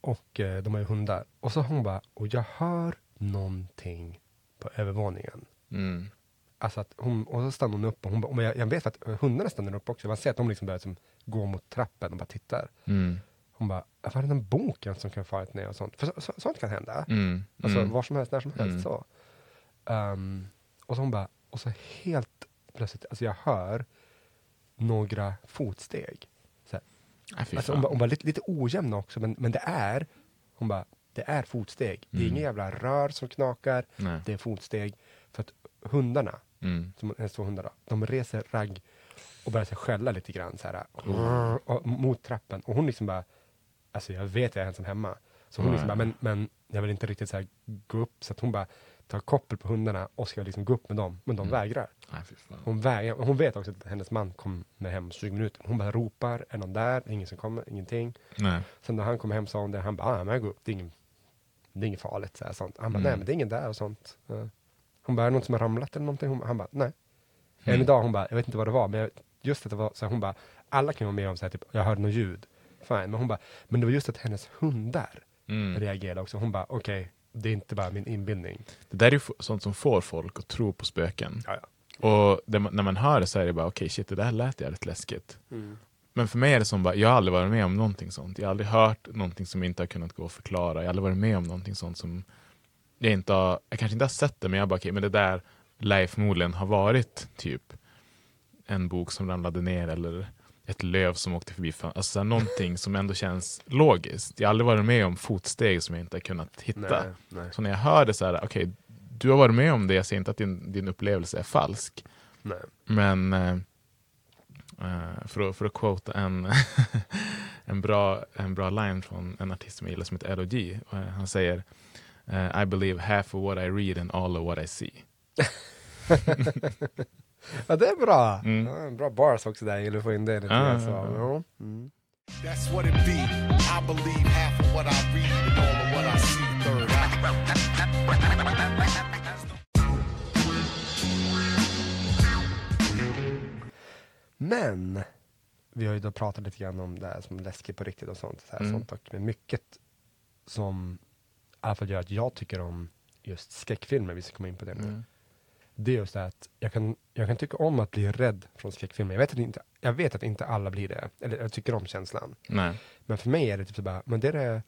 Och eh, de har ju hundar. Och så hon bara, och jag hör någonting på övervåningen. Mm. Alltså att hon, och så stannar hon upp och hon bara, jag, jag vet att hundarna stannar upp också. Man ser att de liksom börjar liksom gå mot trappen och bara tittar. Mm. Hon bara, var det den boken som kan fara ner och sånt? För så, så, sånt kan hända. Mm. Alltså mm. var som helst, när som helst. Mm. Så. Ehm, och så hon bara, och så helt plötsligt, alltså jag hör några fotsteg. Nej, fy Alltså hon, hon bara lite, lite ojämna också, men, men det är, hon bara, det är fotsteg. Det är Mm. inga jävla rör som knakar, Nej. det är fotsteg. För att hundarna, Mm. som hennes två hundar då, de reser ragg och börjar skälla lite grann så här, Mm. och, mot trappen. Och hon liksom bara, alltså jag vet jag är ensam hemma. Så hon liksom bara, men, men jag vill inte riktigt så här gå upp, så att hon bara tar koppel på hundarna och ska liksom gå upp med dem, men de Mm. vägrar. Nej. Hon, vägrar. hon vet också att hennes man kommer hem om 20 minuter. Hon bara ropar, är någon där? Ingen som kommer, ingenting. Nej. Sen när han kom hem sa hon det, han bara, ah, men jag går upp, det är, ingen, det är inget farligt. Så här, sånt. Han bara, Mm. nej men det är ingen där och sånt. Hon bara, är det någon som har ramlat eller någonting? Hon, han bara, nej. Mm. idag, hon bara, jag vet inte vad det var, men jag, just att det var så här, hon bara, alla kan vara med om så här, typ, jag hörde något ljud. fine. Men hon bara, men det var just att hennes hundar Mm. reagerade också. Hon bara, okej, det är inte bara min inbildning. Det där är ju sånt som får folk att tro på spöken. Ja, ja. Och det, när man hör det så är det bara okej shit det där lät jävligt läskigt. Mm. Men för mig är det som bara, jag har aldrig varit med om någonting sånt. Jag har aldrig hört någonting som inte har kunnat gå att förklara. Jag har aldrig varit med om någonting sånt som jag inte har, jag kanske inte har sett det men jag bara okej men det där lär förmodligen ha varit typ en bok som ramlade ner eller ett löv som åkte förbi. Alltså så här, någonting som ändå känns logiskt. Jag har aldrig varit med om fotsteg som jag inte har kunnat hitta. Nej, nej, Så när jag hör det så här, okej, du har varit med om det, jag säger inte att din, din upplevelse är falsk. nej. Men eh, eh, för, att, för att quota en, en, bra, en bra line från en artist som jag gillar som heter L.O.G. Eh, Han säger eh, I believe half of what I read and all of what I see. Ja, det är bra. Mm. Ja, bra bars också där, jag gillar att få in det lite. Ja, så, ja. Mm. That's what it be. I believe half of what I read and all of what I see. Third. Men, vi har ju då pratat lite grann om det här som läskigt på riktigt och sånt. Så här, Mm. sånt och, men mycket som i alla fall gör att jag tycker om just skräckfilmer, vi ska komma in på det nu. Mm. Det är just det att jag kan, jag kan tycka om att bli rädd från skräckfilmer. Jag vet, att inte, jag vet att inte alla blir det, eller jag tycker om känslan. Nej. Men för mig är det typ så bara, men det är det,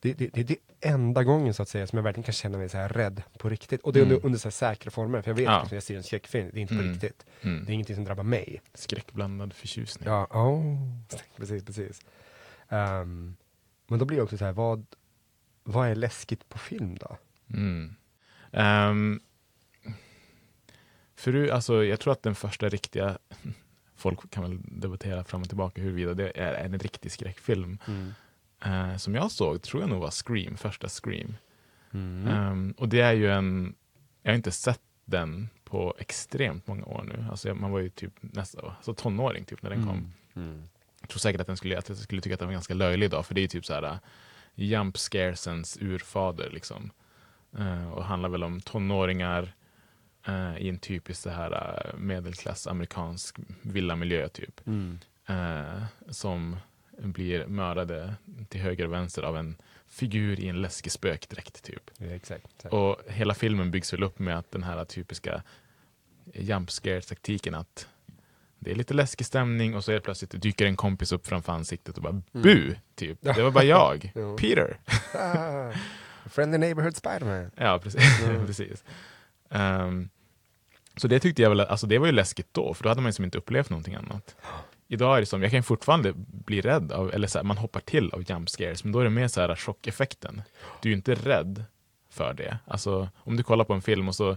det, det, det är det enda gången så att säga som jag verkligen kan känna mig så här rädd på riktigt. Och det är Mm. under, under så här säkra former, för jag vet Ja. att när jag ser en skräckfilm, det är inte på Mm. riktigt. Mm. Det är ingenting som drabbar mig. Skräckblandad förtjusning. Ja, oh. precis, precis. Ehm, men då blir det också så här, vad, vad är läskigt på film då? Um, för alltså, jag tror att den första riktiga, folk kan väl debattera fram och tillbaka huruvida det är en riktig skräckfilm. eh, som jag såg tror jag nog var Scream, första Scream. Mm. Ehm, och det är ju en, jag har inte sett den på extremt många år nu. Alltså man var ju typ nästan, alltså tonåring typ när den kom. Mm. Jag tror säkert att, den skulle, att jag skulle tycka att den var ganska löjlig idag, för det är ju typ så här uh, jump scaresens urfader liksom. Eh, och handlar väl om tonåringar eh, i en typisk så här uh, medelklass amerikansk villamiljö typ. Mm. eh, som blir mördade till höger och vänster av en figur i en läskig spökdräkt typ. Ja, exakt. exakt. Och hela filmen byggs väl upp med att den här typiska jump scare-taktiken att det är lite läskig stämning och så helt plötsligt dyker en kompis upp framför ansiktet och bara bu, typ. Det var bara jag, Ja. Peter. Ah, friendly neighborhood Spiderman. Ja, precis. Mm. precis. Ehm, så det tyckte jag väl, alltså det var ju läskigt då, för då hade man ju som inte upplevt någonting annat. Idag är det som, jag kan fortfarande bli rädd av, eller så här, man hoppar till av jump scares, men då är det mer så här chockeffekten. Du är ju inte rädd för det. Alltså om du kollar på en film och så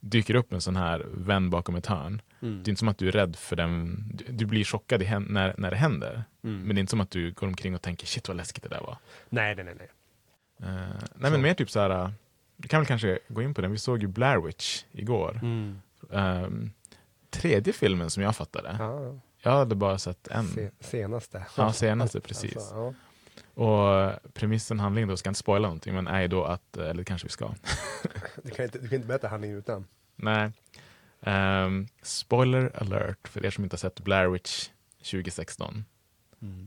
dyker upp en sån här vän bakom ett hörn. Mm. Det är inte som att du är rädd för den, du, du blir chockad i när, när det händer. Mm. Men det är inte som att du går omkring och tänker shit vad läskigt det där var. Nej, nej, nej. nej. Eh, nej men mer typ så här. uh, vi kan väl kanske gå in på den. Vi såg ju Blair Witch igår. Mm. Ehm, tredje filmen som jag fattade. Ja, Jag hade bara sett en. se, senaste. Ja, senaste, precis. Alltså, ja. Och premissen, handlingen då, ska inte spoila någonting, men är ju då att, eller kanske vi ska. Du, kan inte, du kan inte berätta handlingen utan. Nej. Ehm, spoiler alert för er som inte har sett Blair Witch 2016.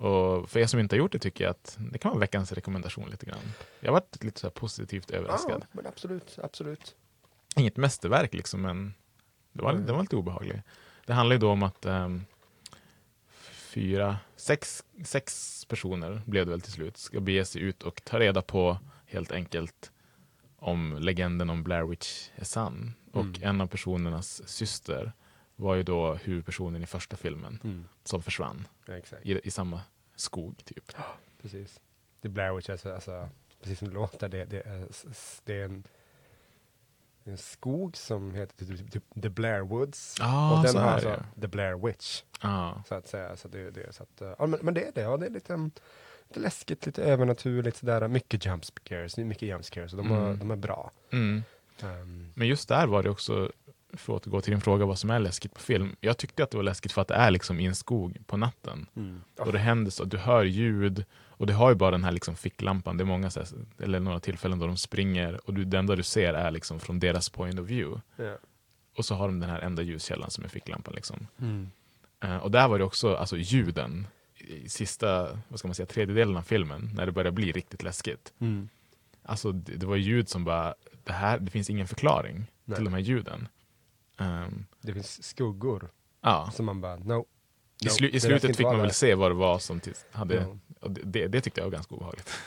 Och för er som inte har gjort det tycker jag att det kan vara veckans rekommendation lite grann. Jag har varit lite så här positivt överraskad. Ja, men absolut, absolut. Inget mästerverk liksom, men det var, det var lite obehaglig. Det handlar ju då om att ehm, fyra, sex, sex personer blev det väl till slut, ska bege sig ut och ta reda på helt enkelt om legenden om Blair Witch är sann. Och Mm. en av personernas syster var ju då huvudpersonen i första filmen Mm. som försvann Ja, i, i samma skog typ. Precis. Det Blair Witch, alltså, alltså, precis som det låter, det, det, är, det är en, en skog som heter typ, typ The Blair Woods. Ah, och den har alltså. The Blair Witch, Ja. så att säga. Så det, det, så att, ja, men, men det är det, ja, det är lite, um, lite läskigt, lite övernaturligt sådär. Mycket jump scares, mycket jump scares, de, har, Mm. de är bra. Mm. Um, Men just där var det också, för att återgå till din fråga vad som är läskigt på film. Jag tyckte att det var läskigt för att det är liksom i en skog på natten. mm. Och det händer så, du hör ljud och det har ju bara den här liksom ficklampan. Det är många, så här, eller några tillfällen då de springer och du, det enda du ser är liksom från deras point of view. Ja. Och så har de den här enda ljuskällan som är ficklampan. Liksom. Mm. Eh, och där var det också, alltså ljuden i sista, vad ska man säga, tredjedelen av filmen, när det börjar bli riktigt läskigt. Mm. Alltså det, det var ljud som bara, det här, det finns ingen förklaring Nej. till de här ljuden. Ehm, Det finns skuggor ja. som man bara, no. I, slu, I slutet fick man väl se vad det var som hade, och det, det, tyckte jag var ganska obehagligt.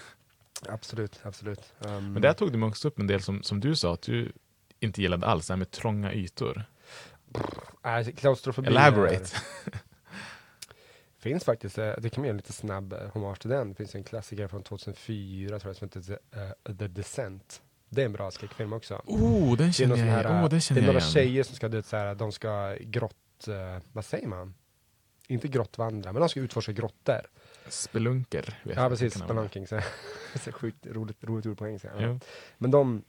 Absolut, absolut. Um, Men där tog du också upp en del som, som du sa att du inte gillade alls, det här med trånga ytor. äh, klaustrofobi Elaborate. finns faktiskt, eh, det kan man göra lite snabb eh, hommage till den. Det finns en klassiker från 2004 tror jag som heter eh, The Descent. Det är en bra skräckfilm också. Oh, den Det är, känner jag, här, oh, den det är jag några igen. tjejer som ska, du vet, så här, de ska grott, eh, vad säger man? Inte grottvandra, men de ska utforska grottor. Spelunker. Vet Ja precis, det spelunking. Så, så sjukt roligt, roligt ord på engelska. Ja. Men de,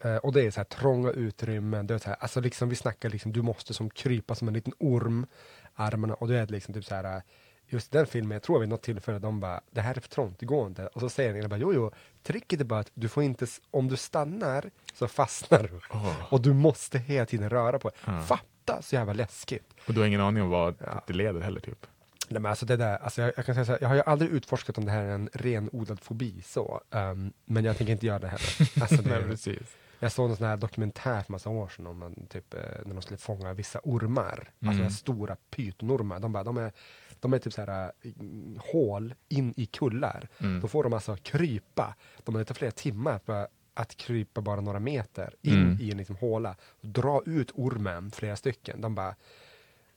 eh, och det är så här trånga utrymmen, det är så här, alltså liksom vi snackar liksom, du måste som krypa som en liten orm, armarna, och du är liksom typ så här, eh, just den filmen, jag tror vid något tillfälle de bara, det här är för trångt, det. Och så säger den bara, jo jo, tricket är bara att du får inte, om du stannar så fastnar du. Åh. Och du måste hela tiden röra på dig. Ja. Fatta så jävla läskigt. Och du har ingen aning om vad Ja. det leder heller typ. Nej, men alltså det där, alltså jag, jag kan säga så här, jag har ju aldrig utforskat om det här är en renodlad fobi så, ehm, men jag tänker inte göra det heller. Alltså Nej, det, precis. jag såg en sån här dokumentär för massa år sedan om man, typ, eh, när de skulle fånga vissa ormar, alltså Mm. de här stora pytonormar. De, bara, de, är, de är typ så här eh, hål in i kullar. Mm. Då får de alltså krypa, de har tar flera timmar för att krypa bara några meter in Mm. i en liksom håla, dra ut ormen, flera stycken. De bara,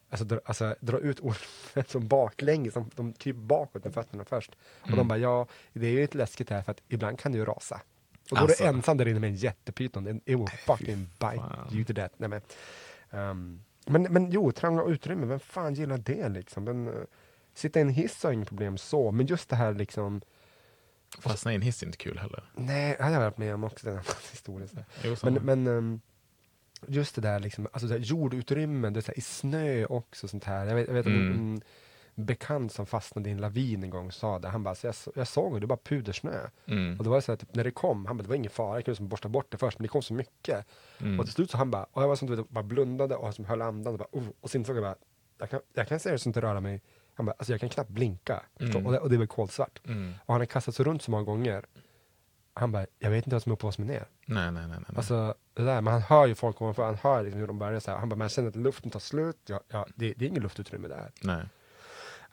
alltså, dra, alltså dra ut ormen som baklänges, de, de kryper bakåt med fötterna först. Och de Mm. bara, ja, det är ju lite läskigt här för att ibland kan det ju rasa. Och då är Alltså. du ensam där inne med en jättepyton, it will fucking bite fan. you to death. Nej, men, ehm, men, men jo, trånga utrymme, vem fan gillar det liksom? Men, eh, sitta i en hiss har inget problem så, men just det här liksom, Fastna i en hiss är inte kul heller. nej, det har jag varit med om också, den här historien. Jo, Men, men ehm, just det där liksom, alltså det jordutrymmen, det här, i snö också sånt här. Jag vet, jag vet en, Mm. en bekant som fastnade i en lavin en gång sa det. Han bara, så jag, jag såg det, det var bara pudersnö. mm. Och det var så här, typ, när det kom, han bara, det var ingen fara, jag kunde som borsta bort det först, men det kom så mycket. Mm. Och till slut så han bara, och jag var som du vet, bara blundade och som höll andan och bara, oh, och sen såg jag bara, jag kan, jag kan seriöst inte röra mig. Han bara, alltså jag kan knappt blinka. Mm. Och, det, och det är väl kolsvart. Mm. Och han har kastat sig runt så många gånger. Han bara, jag vet inte vad som är upp och vad som är ner. Nej, nej, nej. nej. Alltså, det där, men han hör ju folk ovanför, han hör liksom hur de börjar så här. Han bara, man känner att luften tar slut. Ja, ja, det, det är inget luftutrymme där. nej.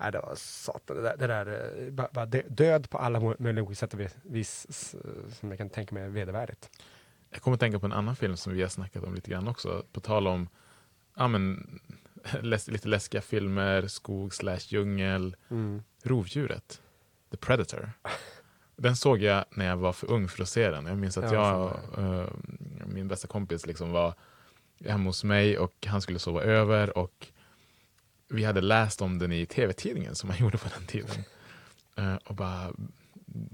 Nej, det var satan. Det där, det där eh, bara, bara dö- död på alla möjliga sätt och vis, som jag kan tänka mig är vedervärdigt. Jag kommer att tänka på en annan film som vi har snackat om lite grann också. På tal om ja, men, läs, lite läskiga filmer, skog slash djungel. Mm. Rovdjuret, The Predator. Den såg jag när jag var för ung för att se den. Jag minns att Ja, jag, eh, min bästa kompis liksom var hemma hos mig och han skulle sova över och vi hade läst om den i tv-tidningen som man gjorde på den tiden. Eh, och bara,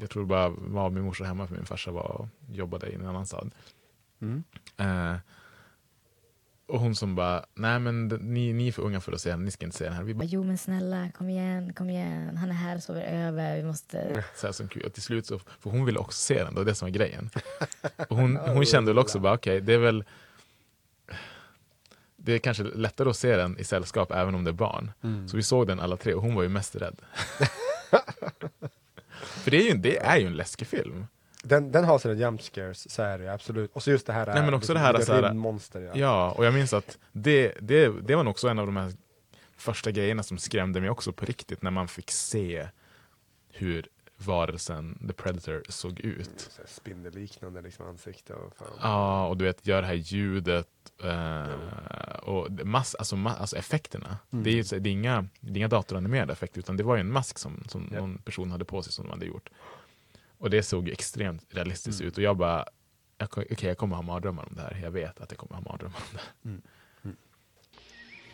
jag tror det bara var min morsa hemma för min farsa var och jobbade i en annan stad. Mm. Och hon som bara, nej men ni, ni är för unga för att se den, ni ska inte se den här. Vi bara, Jo men snälla, kom igen, kom igen. Han är här och sover över. Vi måste... så här som kul. Och till slut så, för hon ville också se den, det var det som var grejen. Och hon, hon kände väl också bara, okej, det är väl det är kanske lättare att se den i sällskap även om det är barn. Mm. Så vi såg den alla tre och hon var ju mest rädd. för det är, ju, en- det är ju en läskig film. Den, den har sina jump scares, så är det absolut. Och så just det här, Nej, men också det här, lite så här- rymdmonster. Ja. Ja, och jag minns att det, det, det var nog också en av de här första grejerna som skrämde mig också på riktigt när man fick se hur varelsen, the predator, såg ut. Här Spindelliknande liksom ansikte och fan. Ja, och du vet, gör det här ljudet eh, och det- mass, alltså, ma, alltså effekterna. Mm. Det, är, ju det, är inga, det är inga datoranimerade effekter, utan det var ju en mask som, som Ja. någon person hade på sig som de hade gjort. Och det såg extremt realistiskt Mm. ut och jag bara, okej jag kommer ha mardrömmar om det här. Jag vet att jag kommer ha mardrömmar om det här.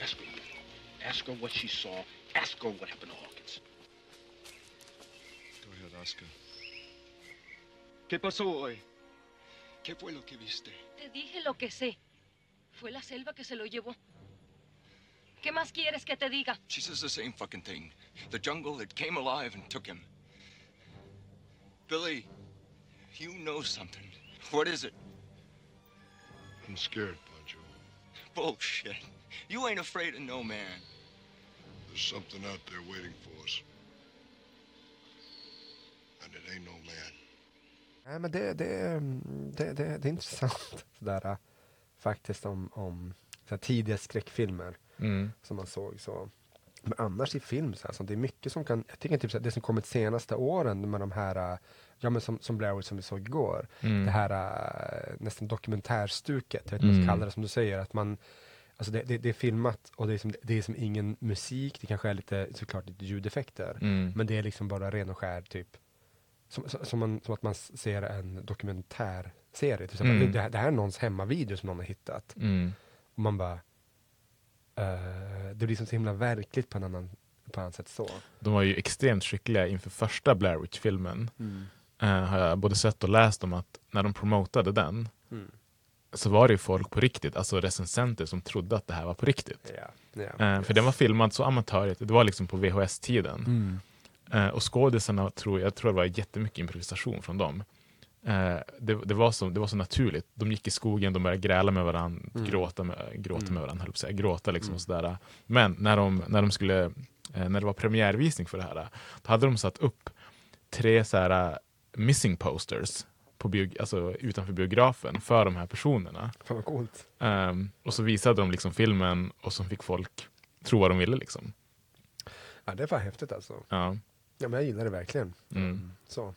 Ask her. Ask her what she saw. Ask her what happened to Hawkins. Go ahead, Oscar. ¿Qué pasó hoy? ¿Qué fue lo que viste? Te dije lo que sé. Fue la selva que se lo llevó. ¿Qué más quieres que te diga? She says the same fucking thing. The jungle, it came alive and took him. Billy, you know something. What is it? I'm scared, Pancho. Bullshit. You ain't afraid of no man. There's something out there waiting for us. And it ain't no man. Nej, men det, det, det, det, det är intressant sådär, äh, faktiskt om, om så här, tidiga skräckfilmer Mm. som man såg. Så. Men annars i film, så här, så det är mycket som kan, jag tycker typ så här, det som kommit senaste åren med de här, ja men som, som Blair Witch som vi såg igår, Mm. det här äh, nästan dokumentärstuket, jag vet inte vad man ska Mm. kalla det, som du säger, att man Alltså det, det, det är filmat och det är, som, det är som ingen musik, det kanske är lite, såklart lite ljudeffekter. Mm. Men det är liksom bara ren och skär typ som, som, man, som att man ser en dokumentärserie. Typ, Mm. det, det här- det här är någons hemmavideo som någon har hittat. Mm. Och man bara... eh, det blir som så himla verkligt på en annan på annat sätt så. De var ju extremt skickliga inför första Blair Witch-filmen. Eh, har jag både sett och läst om att när de promotade den Mm. så var det ju folk på riktigt, alltså recensenter som trodde att det här var på riktigt. Ja, ja. Eh, för den var filmad så amatörigt, det var liksom på VHS-tiden. Mm. Eh, och skådisarna, tror jag, jag tror det var jättemycket improvisation från dem. Eh, det, det, var så, det var så naturligt. De gick i skogen, de började gräla med varandra, Mm. gråta med, gråta Mm. med varandra, höll säga. Gråta liksom Mm. och sådär. Men när de, när de skulle, eh, när det var premiärvisning för det här, då hade de satt upp tre så eh, missing posters på biog, alltså utanför biografen för de här personerna. Fan vad coolt. Ehm, och så visade de liksom filmen och så fick folk tro vad de ville. Liksom. Ja, det var häftigt alltså. Ja. Ja, men jag gillar det verkligen. Mm. Så.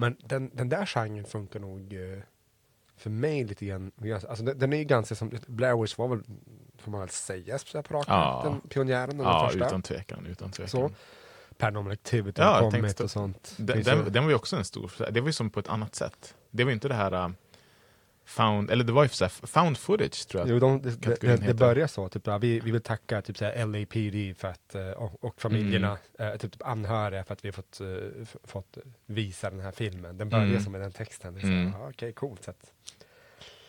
Men den, den där genren funkar nog eh, för mig lite grann. Alltså, den, den är ju ganska som, Blair Witch var väl, får man väl säga så på rak Ja. den pionjären, den Ja, första. utan tvekan. Utan tvekan. Så. Paranormal Activity Ja, kommit och sånt. Den, den, den var ju också en stor, det var ju som på ett annat sätt. Det var ju inte det här uh, found, eller det var ju så här, found footage tror jag. Jo, de, det, det, det, börjar så. Typ, vi, vi vill tacka typ, så här, LAPD för att, eh, och, och familjerna, Mm. eh, typ, anhöriga för att vi har fått, eh, fått visa den här filmen. Den börjar Mm. som med den texten. Det är så, Mm. Okej, coolt. Så att,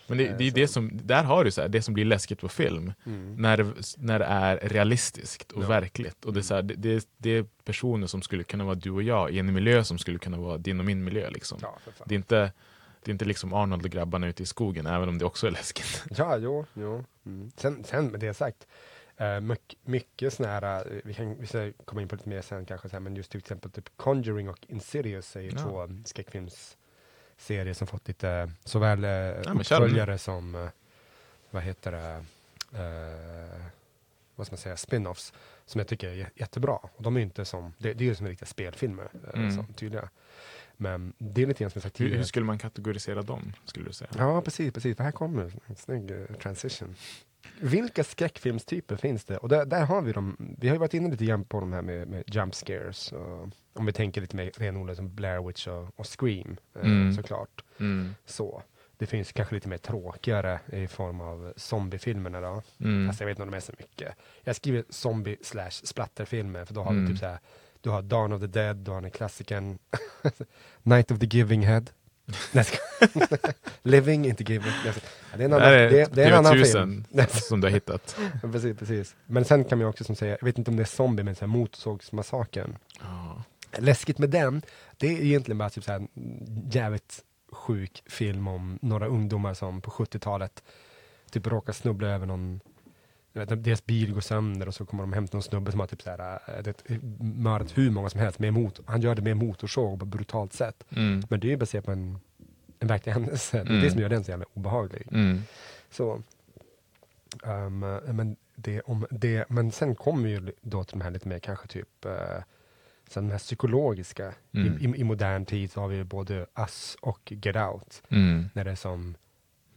Men det, det är så. det som, där har du så här, det som blir läskigt på film. mm. När, när det är realistiskt och Ja. verkligt. Och det, är så här, det, det, är personer som skulle kunna vara du och jag i en miljö som skulle kunna vara din och min miljö. Liksom. Ja. Det är inte, det är inte liksom Arnold och grabbarna ute i skogen, även om det också är läskigt. Ja, jo, jo. Mm. Sen, sen med det sagt, uh, mycket, mycket sådana här, eh, vi kan vi ska komma in på lite mer sen kanske, så här, men just till exempel typ Conjuring och Insidious är ju Ja. två skräckfilmsserier som fått lite såväl uh, kör uppföljare som, eh, vad heter det, eh, vad ska man säga, spin-offs som jag tycker är jä- jättebra. Och de är ju inte som, det, det är ju som riktiga spelfilmer, Mm. som tydliga. Men det är lite grann som jag sagt Hur, tidigare. hur skulle man kategorisera dem, skulle du säga? Ja, precis, precis. För här kommer en snygg eh, transition. Vilka skräckfilmstyper finns det? Och där, där har vi dem. Vi har ju varit inne lite grann på de här med, med jump scares. Och, om vi tänker lite mer renodlat som Blair Witch och, och Scream, eh, Mm. såklart. Mm. Så. Det finns kanske lite mer tråkigare i form av zombiefilmerna då. Mm. Fast jag vet inte om de är så mycket. Jag skriver zombie slash splatterfilmer för då har Mm. du typ så här. Du har Dawn of the Dead, du har den klassikern Night of the Giving Head. Living, inte Giving. Det är en Det annan, är det, det är en annan film. TV1000 Nej, som du har hittat. precis, precis. Men sen kan man också som säga, jag vet inte om det är zombie, men så här motorsågsmassakern. Ja. Läskigt med den, det är egentligen bara typ så här jävligt sjuk film om några ungdomar som på 70-talet typ råkar snubbla över någon jag vet, deras bil går sönder och så kommer de hem till någon snubbe som har typ det, mördat hur många som helst med motor. Han gör det med motorsåg på ett brutalt sätt. Mm. Men det är ju baserat på en, en verklig händelse. Det är Mm. det som gör den så jävla obehaglig. Mm. Så, ehm, men, det, om det, men sen kommer ju då till de här lite mer kanske typ uh, sen de här psykologiska. Mm. I, i, I modern tid så har vi både Us och Get Out. Mm. När det är som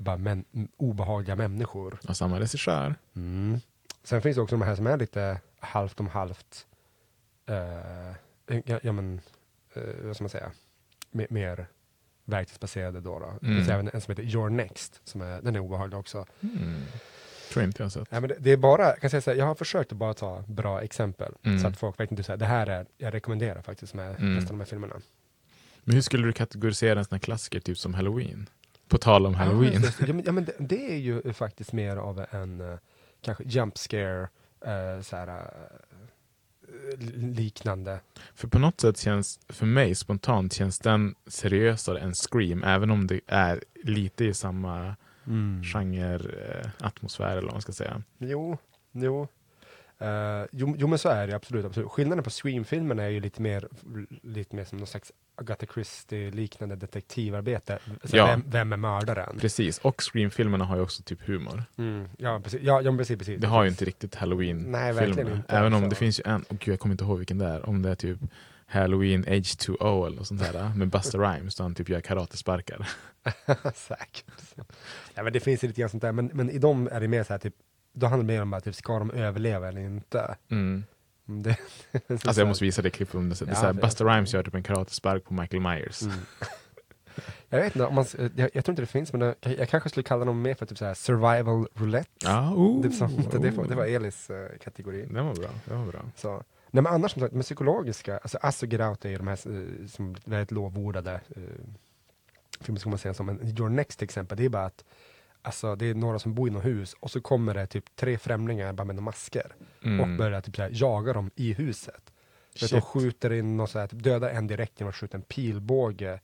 bara män, obehagliga människor. Och samma regissör. Mm. Sen finns det också de här som är lite halvt om halvt, eh, ja, ja men, eh, vad ska man säga, mer, mer verklighetsbaserade då. då. Det Mm. finns även en som heter Your Next, som är, den är obehaglig också. Mm. Tror inte jag sett. Ja, men det, det är bara, jag kan säga så här, jag har försökt att bara ta bra exempel, Mm. så att folk verkligen säger det här är, jag rekommenderar faktiskt med Mm. resten av de här filmerna. Men hur skulle du kategorisera en sån här klassiker, typ som Halloween? På tal om Halloween. Ja, ja, men, ja, men det, det är ju faktiskt mer av en eh, kanske jump scare, eh, så här, eh, liknande. För på något sätt känns, för mig spontant, känns den seriösare än Scream, även om det är lite i samma Mm. genre, eh, atmosfär eller vad man ska säga. Jo, jo. Eh, jo, jo men så är det absolut, absolut. Skillnaden på Scream-filmerna är ju lite mer, lite mer som någon slags Agatha Christie-liknande detektivarbete. Så Ja. vem, vem är mördaren? Precis, och Scream-filmerna har ju också typ humor. Mm, ja, precis. Ja, ja, precis, precis. Det har ju inte riktigt Halloween-filmerna. Även om det finns ju en, och gud jag kommer inte ihåg vilken det är, om det är typ Halloween H2O eller sånt där med Busta Rhymes då han typ gör karatesparkar. Säkert. Ja, men det finns ju lite grann sånt där, men, men i dem är det mer så här, typ, då handlar det mer om att typ, ska de överleva eller inte? Mm. Mm, Det, Alltså jag måste visa det klippet om det. Det är Ja, såhär, det- Busta Rhymes gör typ en karatespark på Michael Myers. Mm. Jag vet inte, om man, jag, jag tror inte det finns, men jag, jag kanske skulle kalla dem mer för typ så här survival roulette. Ja, oh, det, som, det, det, det var oh. Elis eh, kategori. Den var bra, den var bra. Så. Nej men annars som sagt, med psykologiska, alltså Get Out är ju de här eh, som väldigt lovordade uh, filmer ska man säga som, men Your Next till exempel, det är bara att Alltså det är några som bor i något hus och så kommer det typ tre främlingar bara med några masker Mm. och börjar typ så här, jaga dem i huset. Vet, de Shit. skjuter in och så här, typ dödar en direkt genom att skjuta en pilbåge.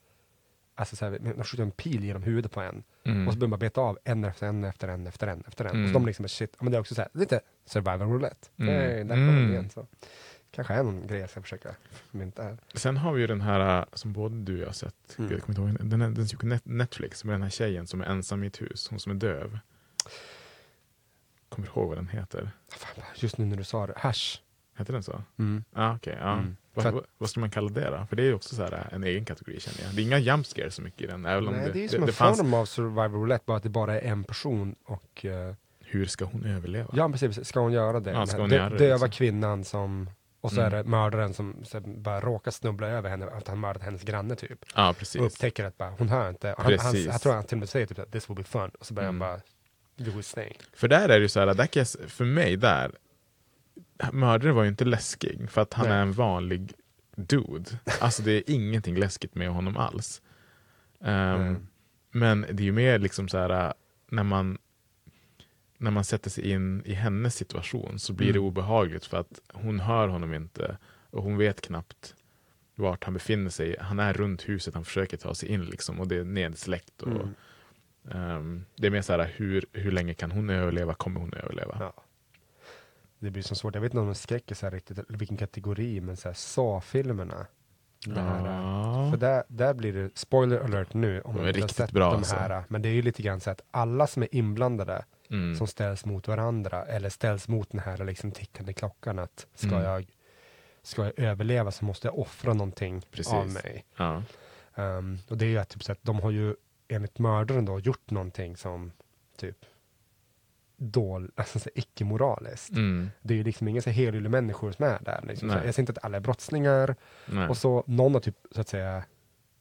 Alltså så här, de skjuter en pil genom huvudet på en. Mm. Och så börjar man beta av en efter en efter en efter en efter en. Och Mm. så de liksom shit, men det är också så här, lite survival roulette. Mm. Det, där kommer det Mm. igen. Så. Kanske är någon grej jag ska försöka mynta här. Sen har vi ju den här äh, som både du och jag har sett, Mm. Jag kommer inte ihåg, den, den är på Net- Netflix med den här tjejen som är ensam i ett hus, hon som är döv. Kommer du ihåg vad den heter? Fan, just nu när du sa det, hash. Heter den så? Mm. Ja, okej. ja. Mm. Vad, vad, vad ska man kalla det då? För det är ju också så här äh, en egen kategori känner jag. Det är inga jump scares så mycket i den. Även om Nej, det, det är ju det, som det en fanns, form av survival roulette, bara att det bara är en person och eh, hur ska hon överleva? Ja precis, ska hon göra det? Ja, ska hon göra det, döva liksom? kvinnan som, och så Mm. är det mördaren som så bara råkar snubbla över henne, att han mördat hennes granne typ. Ja, precis. Och upptäcker att bara, hon hör inte. Han, han, jag tror han till och med säger typ this will be fun, och så börjar Mm. han bara, you is staying. För där är det ju så här, där jag, för mig där, mördaren var ju inte läskig för att han Nej. är en vanlig dude. Alltså det är ingenting läskigt med honom alls. Nej. men det är ju mer liksom så här, när man när man sätter sig in i hennes situation så blir det Mm. obehagligt för att hon hör honom inte och hon vet knappt vart han befinner sig. Han är runt huset, han försöker ta sig in liksom och det är nedsläckt. Och, Mm. ehm, det är mer så här, hur, hur länge kan hon överleva? Kommer hon överleva? Ja. Det blir så svårt, jag vet inte om de skräcker så här riktigt, vilken kategori, men så här Saw-filmerna. Det här, Ja. För där, där blir det, spoiler alert nu, om De man inte har sett bra, de alltså. här, men det är ju lite grann så att alla som är inblandade Mm. som ställs mot varandra eller ställs mot den här liksom tickande klockan att ska, Mm. jag, ska jag överleva så måste jag offra någonting Precis. av mig. Ja. Ehm, och det är ju att, typ, så att de har ju enligt mördaren då gjort någonting som typ dål, alltså så icke-moraliskt. Mm. Det är ju liksom inga så helylle människor som är där. Liksom. Jag säger inte att alla är brottslingar. Nej. Och så någon har typ så att säga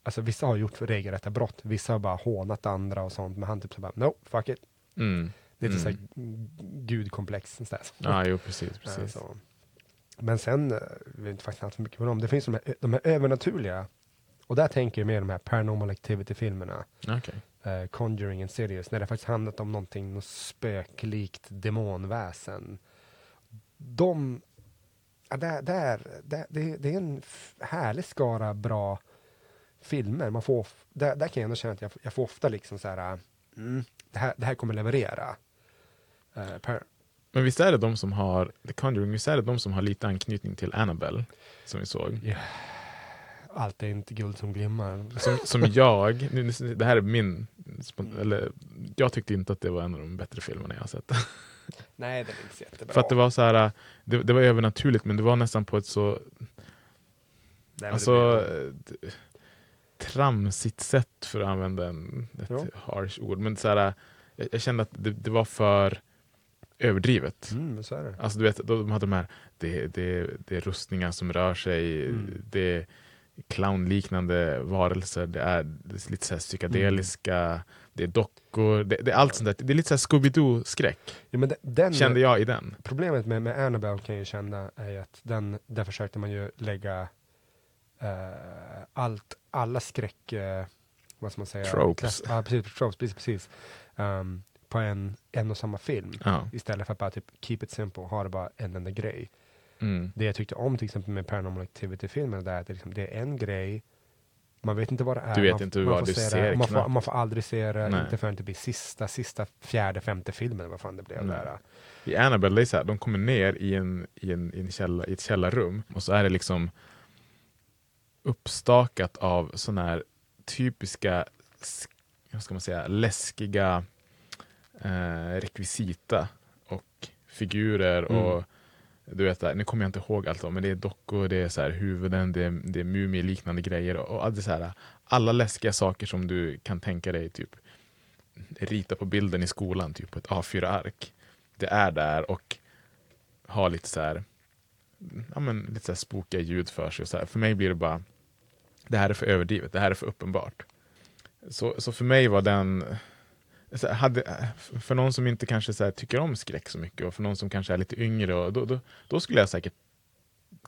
Alltså vissa har gjort regelrätta brott, vissa har bara hånat andra och sånt, men han typ så bara no, fuck it. Mm. Lite Mm. såhär gudkomplex. sånt där. Ja, jo precis. Eh, precis. så. Men sen, eh, jag vet inte faktiskt allt för mycket om dem, det finns de här, de här övernaturliga, och där tänker jag mer de här paranormal activity-filmerna. Okej. eh, Conjuring and Sirius, när det faktiskt handlat om någonting något spöklikt demonväsen. De, ja, där, där, där, det, det är en härlig skara bra filmer. Man får, där, där kan jag ändå känna att jag, jag får ofta liksom så här, mm, det, här det här kommer leverera. Eh, per, Men visst är det de som har, The Conjuring, visst är det de som har lite anknytning till Annabelle? Som vi såg. allt är inte guld som glimmar. Som, som jag, nu- det här är min, spon- eller jag tyckte inte att det var en av de bättre filmerna jag har sett. Nej, det är inte så jättebra. För att det var så här, det, det var övernaturligt men det var nästan på ett så, Nej, alltså blir- eh, tramsigt sätt för att använda en, ett Ja. harsh ord. Men så här, jag, jag kände att det, det var för överdrivet. Mm, så är det. Alltså du vet, de hade de här, det, det, det är rustningar som rör sig, Mm. det är clownliknande varelser, det är, det är lite så psykedeliska, det är dockor, det, det är allt sånt där. Det är lite så Scooby-Doo-skräck, Ja, kände jag i den. Problemet med, med Annabelle kan jag ju känna är att den, där försökte man ju lägga eh, allt, alla skräck, eh, vad ska man säga? Tropes. Klass- Ja, precis, tropes, precis, precis. Um, på en, en och samma film. Ja. Istället för att bara typ keep it simple, ha det bara en enda grej. Mm. Det jag tyckte om till exempel med Paranormal Activity-filmerna, där är att det, liksom, det är en grej Man vet inte vad det är. Du vet man, inte man vad får du se ser Det. Man, får, man får aldrig se det, Nej. inte förrän det blir sista, sista, fjärde, femte filmen, vad fan det blev. Nej. Där. I Annabelle, det är så här, de kommer ner i, en, i, en, i, en källa, i ett källarrum och så är det liksom uppstakat av sådana här typiska, sk- vad ska man säga, läskiga eh, rekvisita och figurer Mm. och du vet, nu kommer jag inte ihåg allt, men det är dockor, det är så här huvuden, det är, det är mumieliknande grejer och, och så här, alla läskiga saker som du kan tänka dig typ rita på bilden i skolan, typ på ett A4-ark. Det är där och har lite så här, ja men lite så här spookiga ljud för sig. Och så här. För mig blir det bara, det här är för överdrivet, det här är för uppenbart. Så, så för mig var den, hade, för någon som inte kanske så tycker om skräck så mycket och för någon som kanske är lite yngre, och då, då, då skulle jag säkert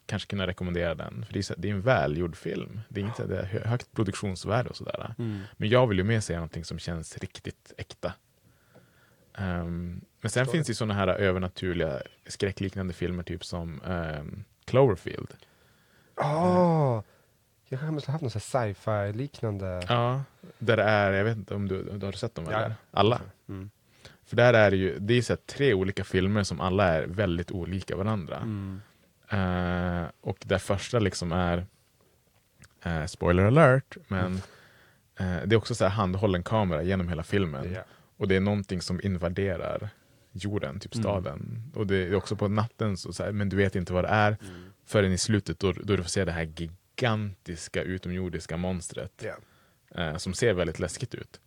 kanske kunna rekommendera den. För det är, så, det är en välgjord film. Det är inte det är hö- högt produktionsvärde och sådär. Mm. Men jag vill ju mer säga någonting som känns riktigt äkta. Ehm, men sen finns det ju sådana här övernaturliga skräckliknande filmer typ som ehm, Cloverfield. Åh! Jag har måste ha haft någon här sci-fi liknande. Ja, där det är, jag vet inte om du, du har sett dem Ja. eller? Alla? Mm. För där är det ju, det är så tre olika filmer som alla är väldigt olika varandra. Mm. Eh, och där första liksom är, eh, spoiler alert, men eh, det är också så här handhållen kamera genom hela filmen. Ja. Och det är någonting som invaderar jorden, typ Mm. staden. Och det är också på natten, så, så här, men du vet inte vad det är Mm. förrän i slutet då, då du får se det här gigantiska utomjordiska monstret Ja. eh, som ser väldigt läskigt ut.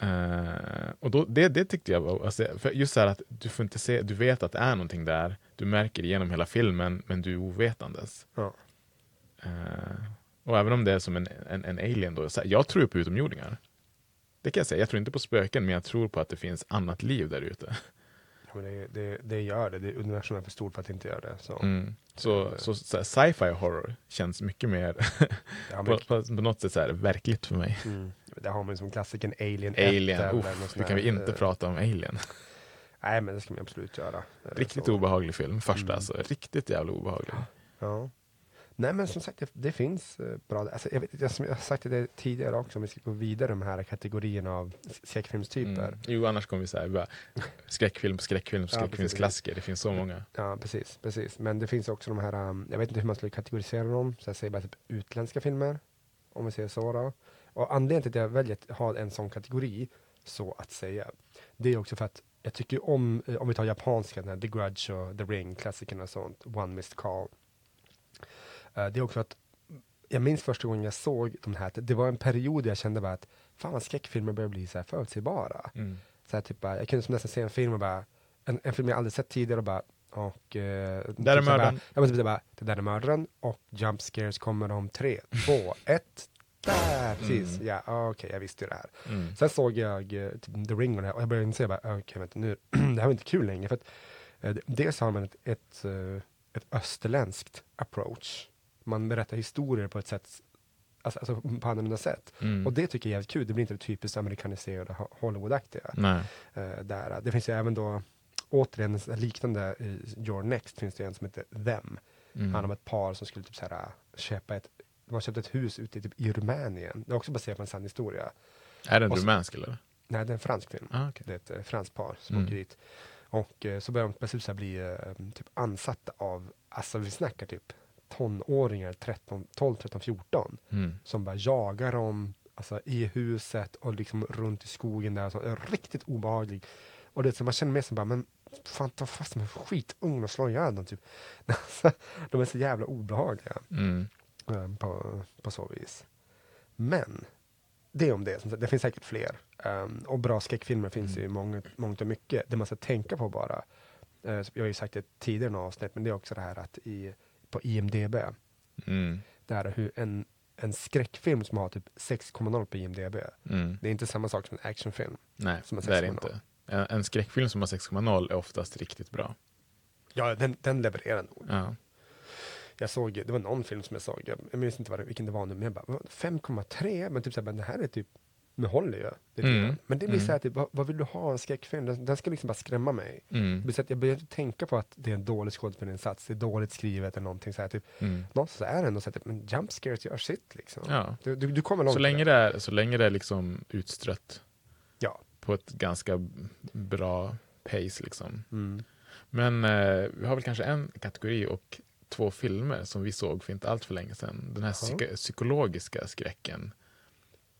Eh, och då, det, det tyckte jag var, alltså, just så här att du får inte se, du vet att det är någonting där, du märker det genom hela filmen, men du är ovetandes. Ja. Eh, och även om det är som en, en, en alien då, så här, jag tror på utomjordingar. Det kan jag säga, jag tror inte på spöken, men jag tror på att det finns annat liv där ute. Men det, det, det gör det. det universum är för stort för att inte göra det. Så. Mm. Så, så, så här, sci-fi horror känns mycket mer Ja, på, på, på något sätt så här, verkligt för mig. mm. Där har man som klassikern Alien 1. Alien, uff, nu kan vi inte eh, prata om Alien. Nej, men det ska man absolut göra. Eh, Riktigt så. obehaglig film, första Mm. alltså. Riktigt jävla obehaglig. Ja. Nej men som sagt, det, det finns eh, bra, alltså, jag, jag, som jag har sagt det tidigare också, om vi ska gå vidare de här kategorierna av skräckfilmstyper. Mm. Jo, annars kommer vi säga bara skräckfilm, skräckfilm, Ja, skräckfilmsklassiker. Det finns så många. Ja, precis, precis. Men det finns också de här, um, jag vet inte hur man skulle kategorisera dem, så jag säger bara typ utländska filmer, om vi säger så då. Och anledningen till att jag väljer att ha en sån kategori, så att säga, det är också för att jag tycker om, eh, om vi tar japanska, den här The Grudge och The Ring, klassikerna och sånt, One Missed Call. Eh, det är också att jag minns första gången jag såg de här, det var en period där jag kände bara att fan vad skräckfilmer börjar bli så här förutsägbara. Mm. Så här, typ bara, jag kunde som nästan se en film och bara, en, en film jag aldrig sett tidigare och bara, och... Eh, typ Där är här mördaren. Bara, jag måste bara, det där är mördaren och jump scares kommer om tre, två, ett, där, precis. Mm. Ja, ah, okej, jag visste ju det här. Mm. Sen såg jag eh, typ The Ring och det här och jag började inse bara, ah, okej vänta nu, det här var inte kul längre. För att, eh, dels har man ett, ett, eh, ett österländskt approach. Man berättar historier på ett sätt, alltså, alltså på annorlunda sätt. Mm. Och det tycker jag är jävligt kul, det blir inte det typiskt amerikaniserade Ho- Hollywoodaktiga. Eh, där. Det finns ju även då, återigen liknande i Your Next finns det en som heter Them. Mm. Han om ett par som skulle typ så här, köpa ett, de har köpt ett hus ute i, typ, i Rumänien. Det är också baserat på en sann historia. Är den rumänsk eller? Nej, det är en fransk film. Ah, okej. Det är ett eh, franskt par som Mm. åker dit. Och eh, så börjar de plötsligt bli eh, typ ansatta av, alltså vi snackar typ tonåringar, 13, 12, 13, 14 Mm. som bara jagar dem alltså, i huset och liksom runt i skogen där. Så, är riktigt obehaglig. Och det så man känner med sig bara, men fan ta fast de här skitungen och slå ihjäl dem typ. Alltså, de är så jävla obehagliga Mm. eh, på, på så vis. Men det om det. Som Det finns säkert fler. Um, och bra skräckfilmer finns ju mångt, mångt och mycket. Det man ska tänka på bara. eh, jag har ju sagt det tidigare i något avsnitt, men det är också det här att i, på IMDB, Mm. det här är hur en, en skräckfilm som har typ 6,0 på IMDB. Mm. Det är inte samma sak som en actionfilm. Nej, Som det är det 6,0. inte. En, en skräckfilm som har 6,0 är oftast riktigt bra. Ja, den, den levererar nog. Ja. Jag såg, det var någon film som jag såg, jag, minns inte vad vilken det var nu, men jag bara, vad, 5,3? Men typ såhär, men det här är typ Den håller ju. lite Mm. Men det blir Mm. så här, typ, vad, vad vill du ha en skräckfilm? Den, den ska liksom bara skrämma mig. Mm. Det blir så att jag börjar inte tänka på att det är en dålig skådespelarinsats, det är dåligt skrivet eller någonting så här. Typ. Mm. Någonstans så är det ändå så att men jump scares gör sitt liksom. Ja. Du, du, du kommer långt Så med länge det är, så länge det är liksom utstrött Ja. på ett ganska bra pace liksom. Mm. Men eh, vi har väl kanske en kategori och två filmer som vi såg för inte allt för länge sedan. Den här psyko- psykologiska skräcken.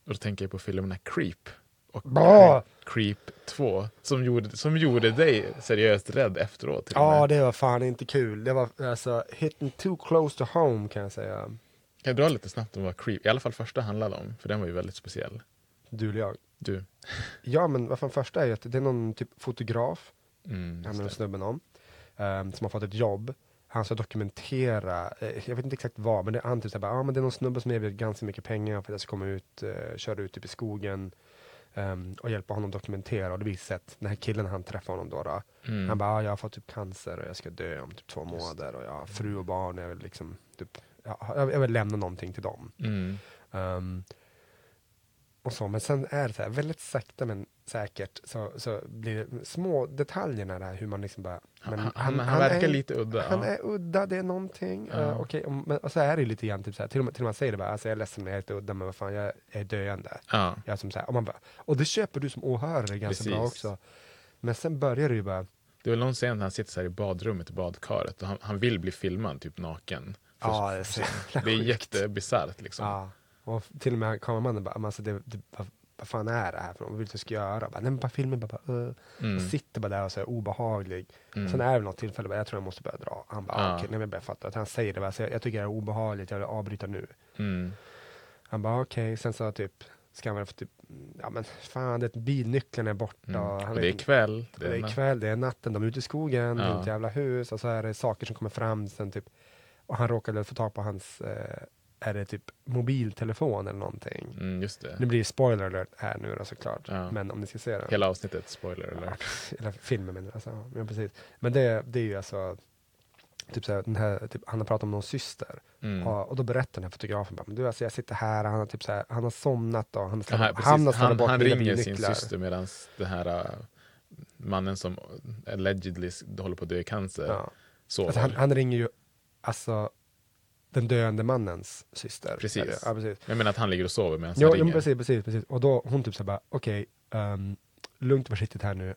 Och då tänker jag på filmerna Creep och Bra! Creep 2 som gjorde, som gjorde dig seriöst rädd efteråt. Ja, det var fan inte kul. Det var alltså hitting too close to home kan jag säga. Kan jag dra lite snabbt om vad Creep, i alla fall första handlade om, för den var ju väldigt speciell. Du eller jag. Du. Ja, men vad fan första är ju att det är någon typ fotograf, Mm, handlar snubben om, ehm, som har fått ett jobb. Han ska dokumentera, eh, jag vet inte exakt vad, men det han typ såhär, ah, men det är någon snubbe som erbjuder ganska mycket pengar för att jag ska komma ut, uh, köra ut typ i skogen ehm, och hjälpa honom dokumentera. Och det visar sig att den här killen han träffar honom då, då Mm. han bara, ah, jag har fått typ cancer och jag ska dö om typ två månader och jag har fru och barn, jag vill liksom, typ, ja, jag jag vill lämna någonting till dem. Mm. Ehm, och så, men sen är det så här, väldigt sakta men säkert så, så blir det små detaljerna där hur man liksom bara... Men Han, han, han, verkar är, lite udda. Han ja. är udda, det är någonting. Ja. Uh, okej, och, men, och så är det ju lite grann typ så här, till och med, till och med säger det bara, alltså jag är ledsen men jag är lite udda men vad fan jag, är döende. ja. Jag som så här, och, man bara, och det köper du som åhörare ganska bra Precis. också. Men sen börjar det ju bara, Det är väl någon scen när han sitter så här i badrummet i badkaret och han, han vill bli filmad typ naken. För- ja det är så det är jättebisarrt liksom. Ja, och till och med kameramannen bara, alltså det, det, vad, vad fan är det här för något? Vad vill du att jag ska göra? Bara, Nej men bara filmen bara, bara uh. Mm. och sitter bara där och så är obehaglig. Mm. Sen är det något tillfälle, bara, jag tror jag måste börja dra. Han bara, Ja. ah, okej, nej men jag börjar fatta. Att han säger det, bara, så jag, jag tycker det är obehagligt, jag vill avbryta nu. Mm. Han bara, okej, sen så typ, ska han väl få typ, ja men fan, det, bilnyckeln är borta. Mm. och han det är kväll. det är na- kväll, det är natten, de är ute i skogen, det är Ja. ett jävla hus och så är det saker som kommer fram sen typ. Och han råkade få tag på hans, eh, är det typ mobiltelefon eller någonting. Mm, just det. Nu blir det spoiler alert här nu då såklart. Ja. Men om ni ska se den. Hela avsnittet, spoiler Ja, alert. eller filmen menar jag. Alltså, ja, precis. Men det, det är ju alltså, typ så den här, typ, han har pratat om någon syster. Mm. Och, och då berättar den här fotografen bara, men du alltså jag sitter här, han har typ så han har somnat och han har Ja, han han, bort han ringer sin syster medan den här äh, mannen som allegedly håller på att dö i cancer Ja. sover. Alltså, han, han ringer ju, alltså den döende mannens syster. Precis. Ja, precis. Jag menar att han ligger och sover medan han ringer. precis, precis, precis. Och då hon typ så här bara, okej, ehm, lugnt och försiktigt här nu.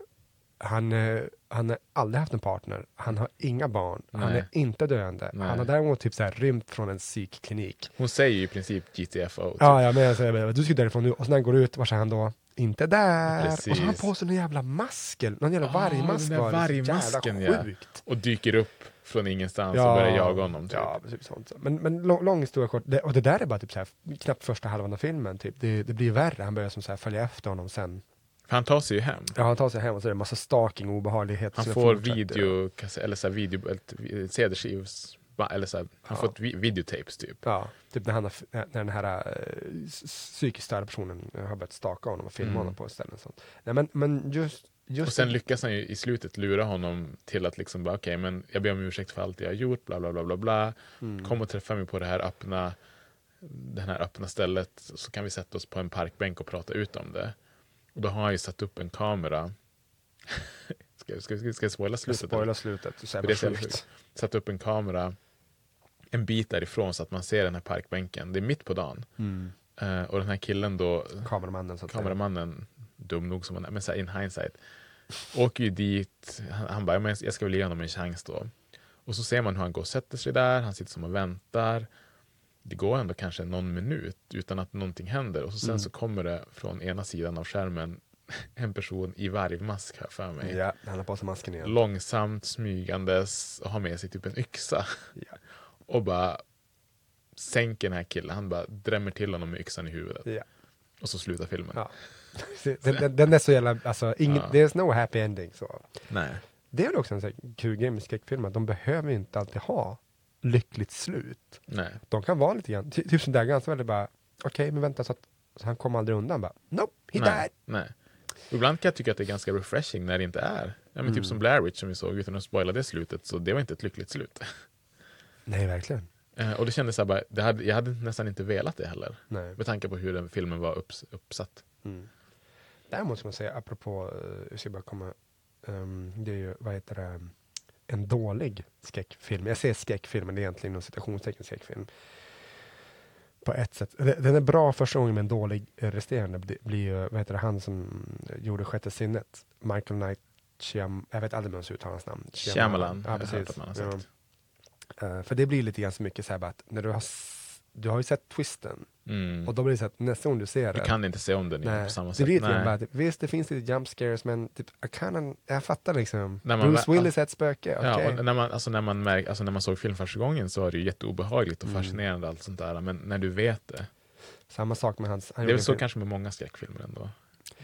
Han, eh, han har aldrig haft en partner, han har inga barn, han Nej. är inte döende. Nej. Han har däremot typ så här rymt från en psykklinik. Hon säger ju i princip GTFO. Typ. Ja, ja, men jag säger du ska därifrån nu. Och sen när han går ut, var är han då? Inte där. Precis. Och så har han på sig någon jävla mask, eller- någon jävla Ah, vargmask. den där vargmasken, ja. Och dyker upp från ingenstans och börjar jaga honom. Typ. Ja, precis sånt. Men, men lång, lång historia kort, det, och det där är bara typ så här, knappt första halvan av filmen. Typ. Det, det blir värre, han börjar som så här följa efter honom sen. För han tar sig ju hem. Ja, han tar sig hem och så är det en massa stalking och obehagligheter. Han får video, eller så här video, ett- CD-skivs, eller så här, han Ja. får ett vi- videotapes typ. Ja, typ när, han har, när den här äh, psykiskt störda personen har börjat staka honom och filma Mm. honom på ställen. och Sånt. Nej, men, men just, just Och sen lyckas han ju i slutet lura honom till att liksom bara okej, men jag ber om ursäkt för allt jag har gjort, bla bla bla bla bla. Mm. Kom och träffa mig på det här öppna, det här öppna stället så kan vi sätta oss på en parkbänk och prata ut om det. Och då har han ju satt upp en kamera. ska, ska, ska, ska jag spoila slutet? spoilar eller? slutet. Det det så jävla sjukt. Satt upp en kamera en bit därifrån så att man ser den här parkbänken. Det är mitt på dagen. Mm. Eh, och den här killen då, Kameramannen kameramannen, dum nog som han är, men så här in hindsight, åker ju dit. Han, han bara, "Ja, men jag ska väl ge honom en chans då. Och så ser man hur han går och sätter sig där, han sitter som och väntar. Det går ändå kanske någon minut utan att någonting händer. Och så sen Mm. så kommer det från ena sidan av skärmen en person i vargmask här för mig. Ja, han har på sig masken igen. Långsamt smygandes och har med sig typ en yxa. Ja. Och bara sänker den här killen. Han bara drämmer till honom med yxan i huvudet. Ja. Och så slutar filmen. Ja. Den, den, är så jävla, alltså, ingen, Ja. there's no happy ending. Så. Nej. Det är också en sån här kul grej med skräckfilmer, att de behöver inte alltid ha lyckligt slut. Nej. De kan vara lite grann, ty, typ som där ganska väldigt bara, okej men vänta så att så han kommer aldrig undan bara, nope, he Nej. died. Nej. Ibland kan jag tycka att det är ganska refreshing när det inte är. Ja, men Mm. Typ som Blair Witch som vi såg utan att spoila det slutet. Så det var inte ett lyckligt slut. Nej, verkligen. Eh, och det kändes så här bara, hade, jag hade nästan inte velat det heller. Nej. Med tanke på hur den filmen var upps, uppsatt. Mm. Däremot ska man säga, apropå, uh, jag ska bara komma, ehm, det är ju, vad heter det, en dålig skräckfilm. Jag säger skräckfilm, men det är egentligen inom citationstecken skräckfilm. På ett sätt. Den är bra första gången, men dålig eh, resterande. Det blir ju, vad heter det, han som gjorde Sjätte sinnet, Michael Knight Shyam, jag vet aldrig hur man ska uttala hans namn. Shyamalan, Ja, jag hört precis. Ja. Eh, för det blir lite grann så mycket så här bara att när du har, du har ju sett twisten Mm. och då blir det så att nästa gång du ser Du den kan inte se om den Nej, på samma det sätt. blir lite grann Nej. bara, visst det finns lite jump scares men typ, jag, kan, jag fattar liksom. När man Bruce Willis är ett spöke, okej. Ja, när man, alltså när, man märk, alltså när man såg film första gången så var det ju jätteobehagligt och Mm. fascinerande allt sånt där. Men när du vet det. Samma sak med hans... han Det är väl så film- kanske med många skräckfilmer ändå.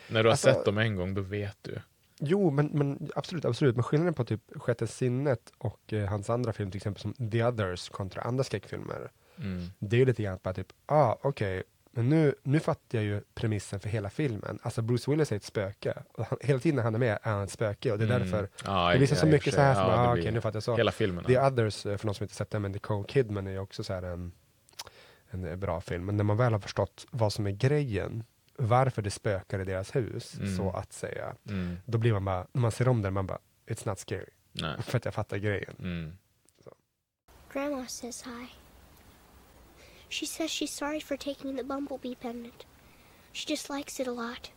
När du har Alltså- sett dem en gång, då vet du. Jo, men, men absolut, absolut. Men skillnaden på typ Sjätte sinnet och eh, hans andra film, till exempel som The Others kontra andra skräckfilmer. Mm. Det är ju lite grann bara typ, ah okej, men nu, nu fattar jag ju premissen för hela filmen. Alltså Bruce Willis är ett spöke. Och han, hela tiden när han är med är han ett spöke och det är Mm. därför Ja, det blir så, ja, så mycket så här som, ah, okej nu fattar jag så. Hela filmen. The ja. Others, eh, för de som inte sett den, men Nicole Kidman är ju också så här en, en eh, bra film. Men när man väl har förstått vad som är grejen, varför det spökar i deras hus, Mm. så att säga, Mm. då blir man bara, när man ser om den, man bara, it's not scary. Nej. För att jag fattar grejen. Mm. Grandma says hi. She says she's sorry for taking the bumblebee pendant. She just likes it a lot.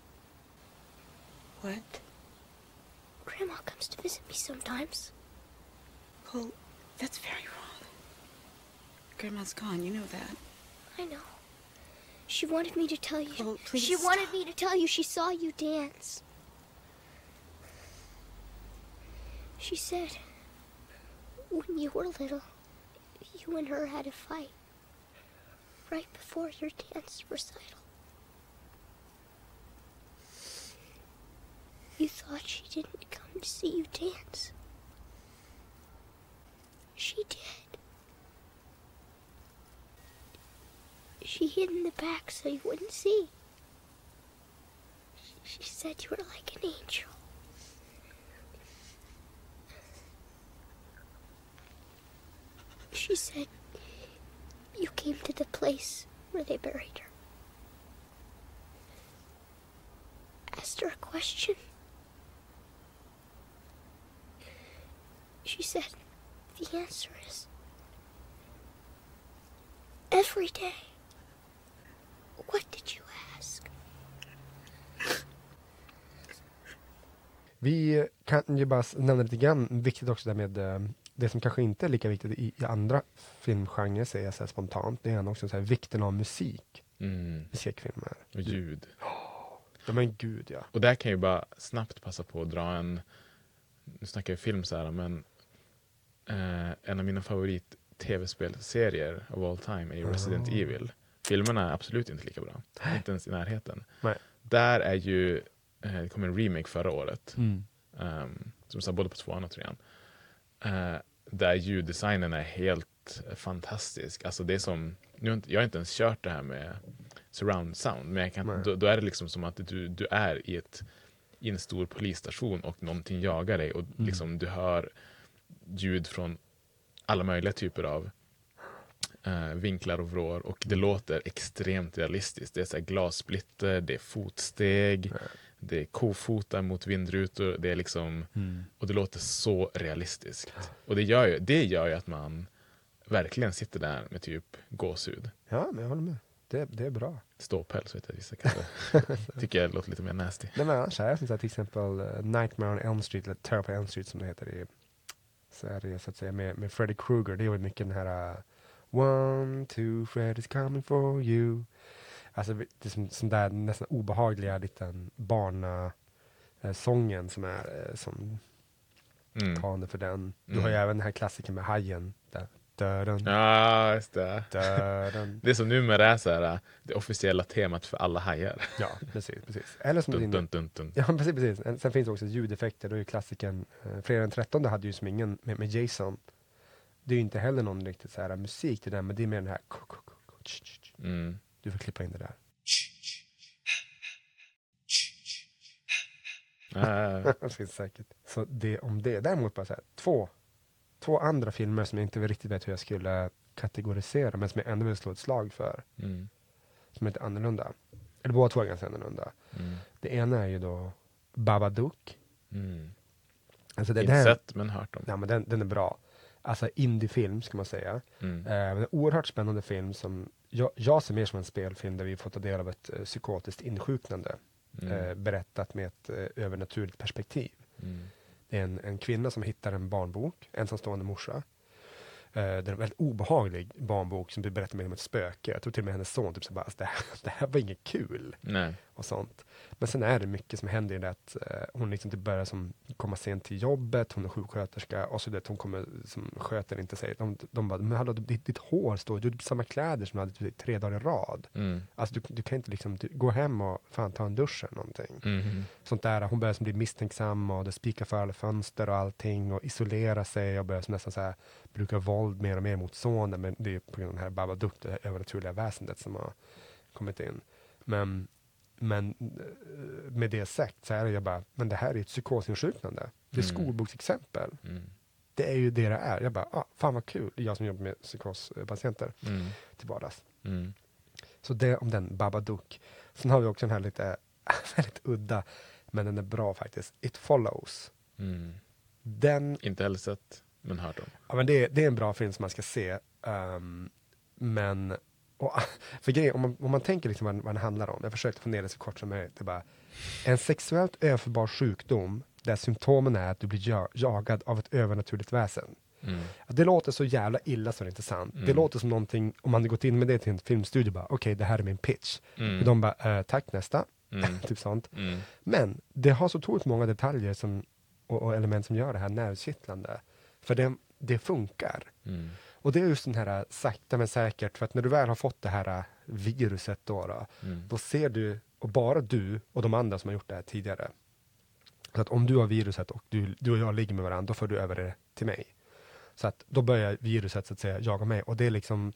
What? Grandma comes to visit me sometimes. Well, that's very wrong. Grandma's gone, you know that. I know. She wanted me to tell you. Oh, please she wanted me to tell you she saw you dance. She said when you were little, you and her had a fight right before your dance recital. You thought she didn't come to see you dance. She did. She hid in the back so you wouldn't see. She said you were like an angel. She said you came to the place where they buried her. Asked her a question. She said the answer is every day. What did you ask? Vi kan ju bara nämna lite grann, viktigt också med eh, det som kanske inte är lika viktigt i, i andra filmgenrer, säger jag så här spontant, det är också så här, vikten av musik Mm. i skräckfilmer. Och ljud. Ja men gud ja. Och där kan jag ju bara snabbt passa på att dra en, nu snackar jag film så här, men eh, en av mina favorit tv-spelserier of all time är ju Resident Ah. Evil. Filmerna är absolut inte lika bra, inte ens i närheten. Nej. Där är ju, eh, det kom en remake förra året, Mm. um, som sa både på tvåan och trean. Eh, där ljuddesignen är helt fantastisk. Alltså det är som, nu jag har inte ens kört det här med surround sound, men kan, då, då är det liksom som att du, du är i, ett, i en stor polisstation och någonting jagar dig och Mm. liksom du hör ljud från alla möjliga typer av eh, vinklar och vrår och det låter extremt realistiskt. Det är så här glassplitter, det är fotsteg, det är kofotar mot vindrutor, det är liksom Mm. och det låter så realistiskt. Och det gör ju, det gör ju att man verkligen sitter där med typ gåshud. Ja, men jag håller med. Det, det är bra. Ståpäls vet jag vissa det. Tycker jag låter lite mer nasty. Nej men annars är det som till exempel uh, Nightmare on Elm Street, eller Terror på Elm Street som det heter i Sverige så att säga, med, med Freddy Krueger. Det är ju mycket den här uh, One, two, Freddy's coming for you. Alltså det är som, som där nästan obehagliga liten barna eh, sången som är eh, som Mm. talande för den. Du Mm. har ju även den här klassiken med hajen. Där. Döden, Ja, just det. döden. Det som numera är så här, det officiella temat för alla hajar. Ja, precis, precis. Eller som Dun, dun, dun, dun. Ja, precis. precis. En- Sen finns det också ljudeffekter. Då är ju klassiken, eh, fredag den 13 hade ju som ingen, med, med Jason. Det är ju inte heller någon riktigt så här musik till den, men det är mer den här. Mm. Du får klippa in det där. Det finns säkert. Så det om det. Däremot bara så här, två, två andra filmer som jag inte riktigt vet hur jag skulle kategorisera, men som jag ändå vill slå ett slag för. mm. Som är lite annorlunda. eller båda två är ganska annorlunda. Mm. Det ena är ju då Babadook. Mm. Alltså det, Inte här- sett, men hört om. Ja, men den, den är bra. Alltså indiefilm ska man säga. Mm. Eh, men en oerhört spännande film som jag, jag ser mer som en spelfilm där vi får ta del av ett eh, psykotiskt insjuknande. Mm. Eh, berättat med ett eh, övernaturligt perspektiv. Mm. Det är en, en kvinna som hittar en barnbok, ensamstående morsa. Eh, det är en väldigt obehaglig barnbok som berättar om ett spöke. Jag tror till och med hennes son typ så bara, alltså, det, här, det här var inget kul. Nej. Och sånt. Men sen är det mycket som händer i det att eh, hon liksom typ börjar som komma sent till jobbet, hon är sjuksköterska och så det hon kommer som sköter inte sig. De, de bara, men hallå, ditt, ditt hår står, du har samma kläder som du hade typ tre dagar i rad. Mm. Alltså du, du kan inte liksom, du, gå hem och fan ta en dusch eller någonting. Mhm. Sånt där, hon börjar som bli misstänksam och det spikar för alla fönster och allting och isolera sig och börjar som nästan så här bruka våld mer och mer mot sonen. Men det är på grund av den här Babadook, det övernaturliga väsendet som har kommit in. Men, men eh, med det sagt så är det ju bara, men det här är ett psykosinsjuknande. Det är Mm. skolboksexempel. Mm. Det är ju det det är. Jag bara, ah, fan vad kul. Jag som jobbar med psykospatienter Mm. till vardags. Mm. Så det om den Babadook. Sen har vi också den här lite väldigt udda, men den är bra faktiskt. It follows. Mm. Den, Inte heller sett, men hört om. ja, men det, är- det är en bra film som man ska se. ehm, men, och, för grejen, om man, om man tänker liksom vad, vad den handlar om. Jag försökte få ner det så kort som möjligt. Det bara, en sexuellt överförbar sjukdom där symptomen är att du blir ja, jagad av ett övernaturligt väsen. Mm. Det låter så jävla illa så det är inte sant. Det Mm. låter som någonting, om man hade gått in med det till en filmstudio, bara okej, det här är min pitch. Mm. Och de bara, eh, tack nästa. Mm. typ sånt. Mm. Men det har så otroligt många detaljer som, och, och element som gör det här nervkittlande. För det, det funkar. Och det är just den här sakta men säkert, för att när du väl har fått det här viruset då, då, Mm. då ser du, och bara du och de andra som har gjort det här tidigare. Så att om du har viruset och du, du och jag ligger med varandra, då får du över det till mig. Så att då börjar viruset så att säga jaga mig och det är liksom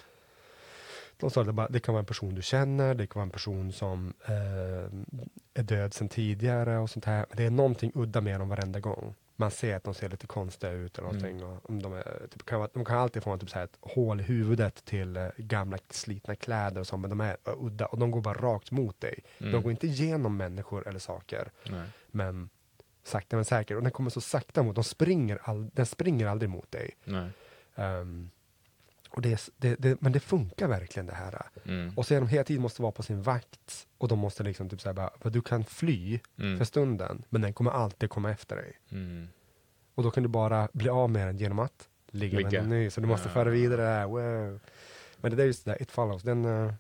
de sa det, bara, det kan vara en person du känner, det kan vara en person som eh, är död sedan tidigare och sånt här. Det är någonting udda med dem varenda gång. Man ser att de ser lite konstiga ut eller någonting. Mm. Och de, är, typ, kan, de kan alltid få typ, så här, ett hål i huvudet till eh, gamla slitna kläder och så, men de är eh, udda och de går bara rakt mot dig. Mm. De går inte igenom människor eller saker, Nej. men sakta men säkert. Och den kommer så sakta mot, de springer all, den springer aldrig mot dig. Nej. Och det, det, det, men det funkar verkligen det här. Mm. Och så är de hela tiden måste vara på sin vakt. Och de måste liksom typ säga bara, du kan fly Mm. för stunden, men den kommer alltid komma efter dig. Mm. Och då kan du bara bli av med den genom att ligga, med Ligga. någon ny. Så du måste Ja. föra vidare det här. Wow. Men det där är just det där, It follows. Den, eh,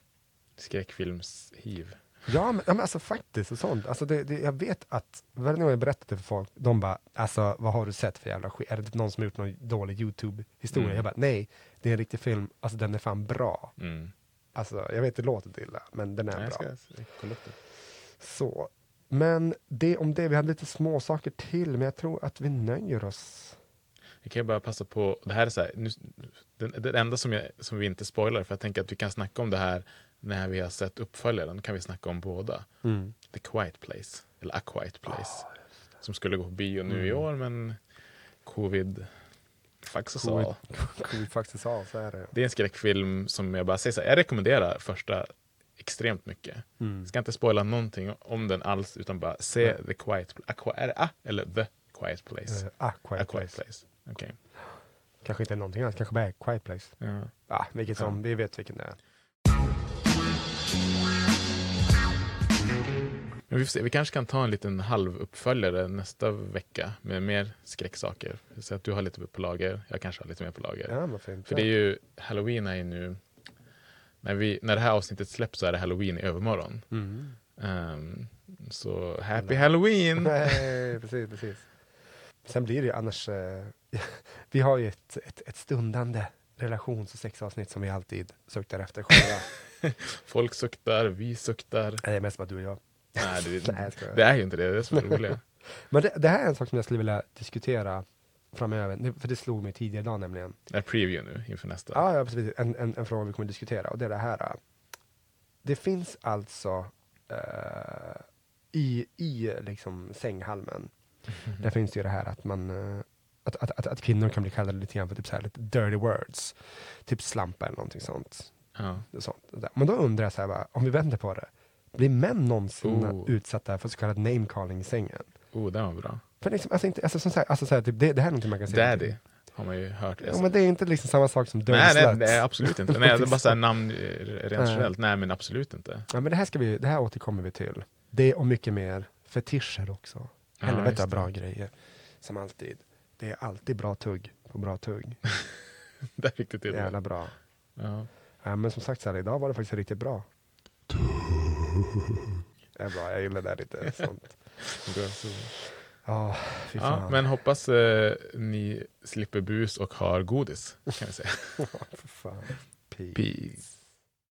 Skräckfilms-hiv. Ja, men, ja, men alltså faktiskt och sånt. Alltså det, det, jag vet att varje gång jag berättar det för folk, de bara, alltså vad har du sett för jävla skit? Är det någon som har gjort någon dålig YouTube-historia? Mm. Jag bara, nej, det är en riktig film. Alltså den är fan bra. Mm. Alltså jag vet det låter illa, men den är Nej, bra. Så. Men det om det, vi hade lite små saker till, men jag tror att vi nöjer oss. Jag kan bara passa på, det här är så här, nu, den, det enda som, jag, som vi inte spoilar, för jag tänker att vi kan snacka om det här när vi har sett uppföljaren, kan vi snacka om båda. Mm. The Quiet Place, eller A Quiet Place, som skulle gå på bio nu i Mm. år, men covid us Covid- all. Covid faktiskt av, så är det. Det är en skräckfilm som jag bara säger så här, jag rekommenderar första extremt mycket. Mm. Ska inte spoila någonting om den alls, utan bara se Nej. The Quiet Place. Är det A eller The Quiet Place? Eh, ah, quiet A Quiet place. Place. Okej. Kanske inte någonting annat, kanske bara Quiet Place. Ja. Ja, vilket Ja. som, vi vet vilken det är. Men vi, vi kanske kan ta en liten halvuppföljare nästa vecka med mer skräcksaker. Så att du har lite på lager, jag kanske har lite mer på lager. Ja, fint. För det är ju, Halloween är ju nu, när, vi, när det här avsnittet släpps så är det Halloween i övermorgon. Mm. Ehm, så happy Halloween! Nej, precis, precis. Sen blir det ju annars, eh, vi har ju ett, ett, ett stundande relations och sexavsnitt som vi alltid suktar efter själva. Folk suktar, vi suktar. Det är mest bara du och jag. Nej, det, Nej, jag det är ju inte det, det är det som är det roliga. Men det, det här är en sak som jag skulle vilja diskutera framöver, för det slog mig tidigare idag nämligen. Det är preview nu inför nästa. Ja, ja precis. En, en, en fråga vi kommer att diskutera och det är det här. Det finns alltså eh, i, i liksom sänghalmen, där finns det ju det här att man eh, att, att, att, att kvinnor kan bli kallade lite grann för typ så här lite dirty words. Typ slampa eller någonting sånt. Ja. sånt. Men då undrar jag så här bara, om vi vänder på det. Blir män någonsin Oh. utsatta för så kallad namecalling i sängen? Oh, den var bra. För liksom, alltså, inte, alltså, som sagt, alltså, så här, typ, det, det här är någonting man kan säga. Daddy har man ju hört. Ja, men det är inte liksom samma sak som dirty nej, nej, nej, absolut inte. Nej, det är bara såhär namn eh, rent Nej. generellt. Nej, men absolut inte. Ja, men det här, ska vi, det här återkommer vi till. Det och mycket mer. Fetischer också. Ja, Helvete det. bra grejer. Som alltid. Det är alltid bra tugg på bra tugg. Där fick du till det. Jävla bra. Ja. Ja, men som sagt, så här, idag var det faktiskt riktigt bra. Det är bra, jag gillar det där lite sånt. Ja, Ja, men hoppas eh, ni slipper bus och har godis, kan vi säga. Peace. Peace.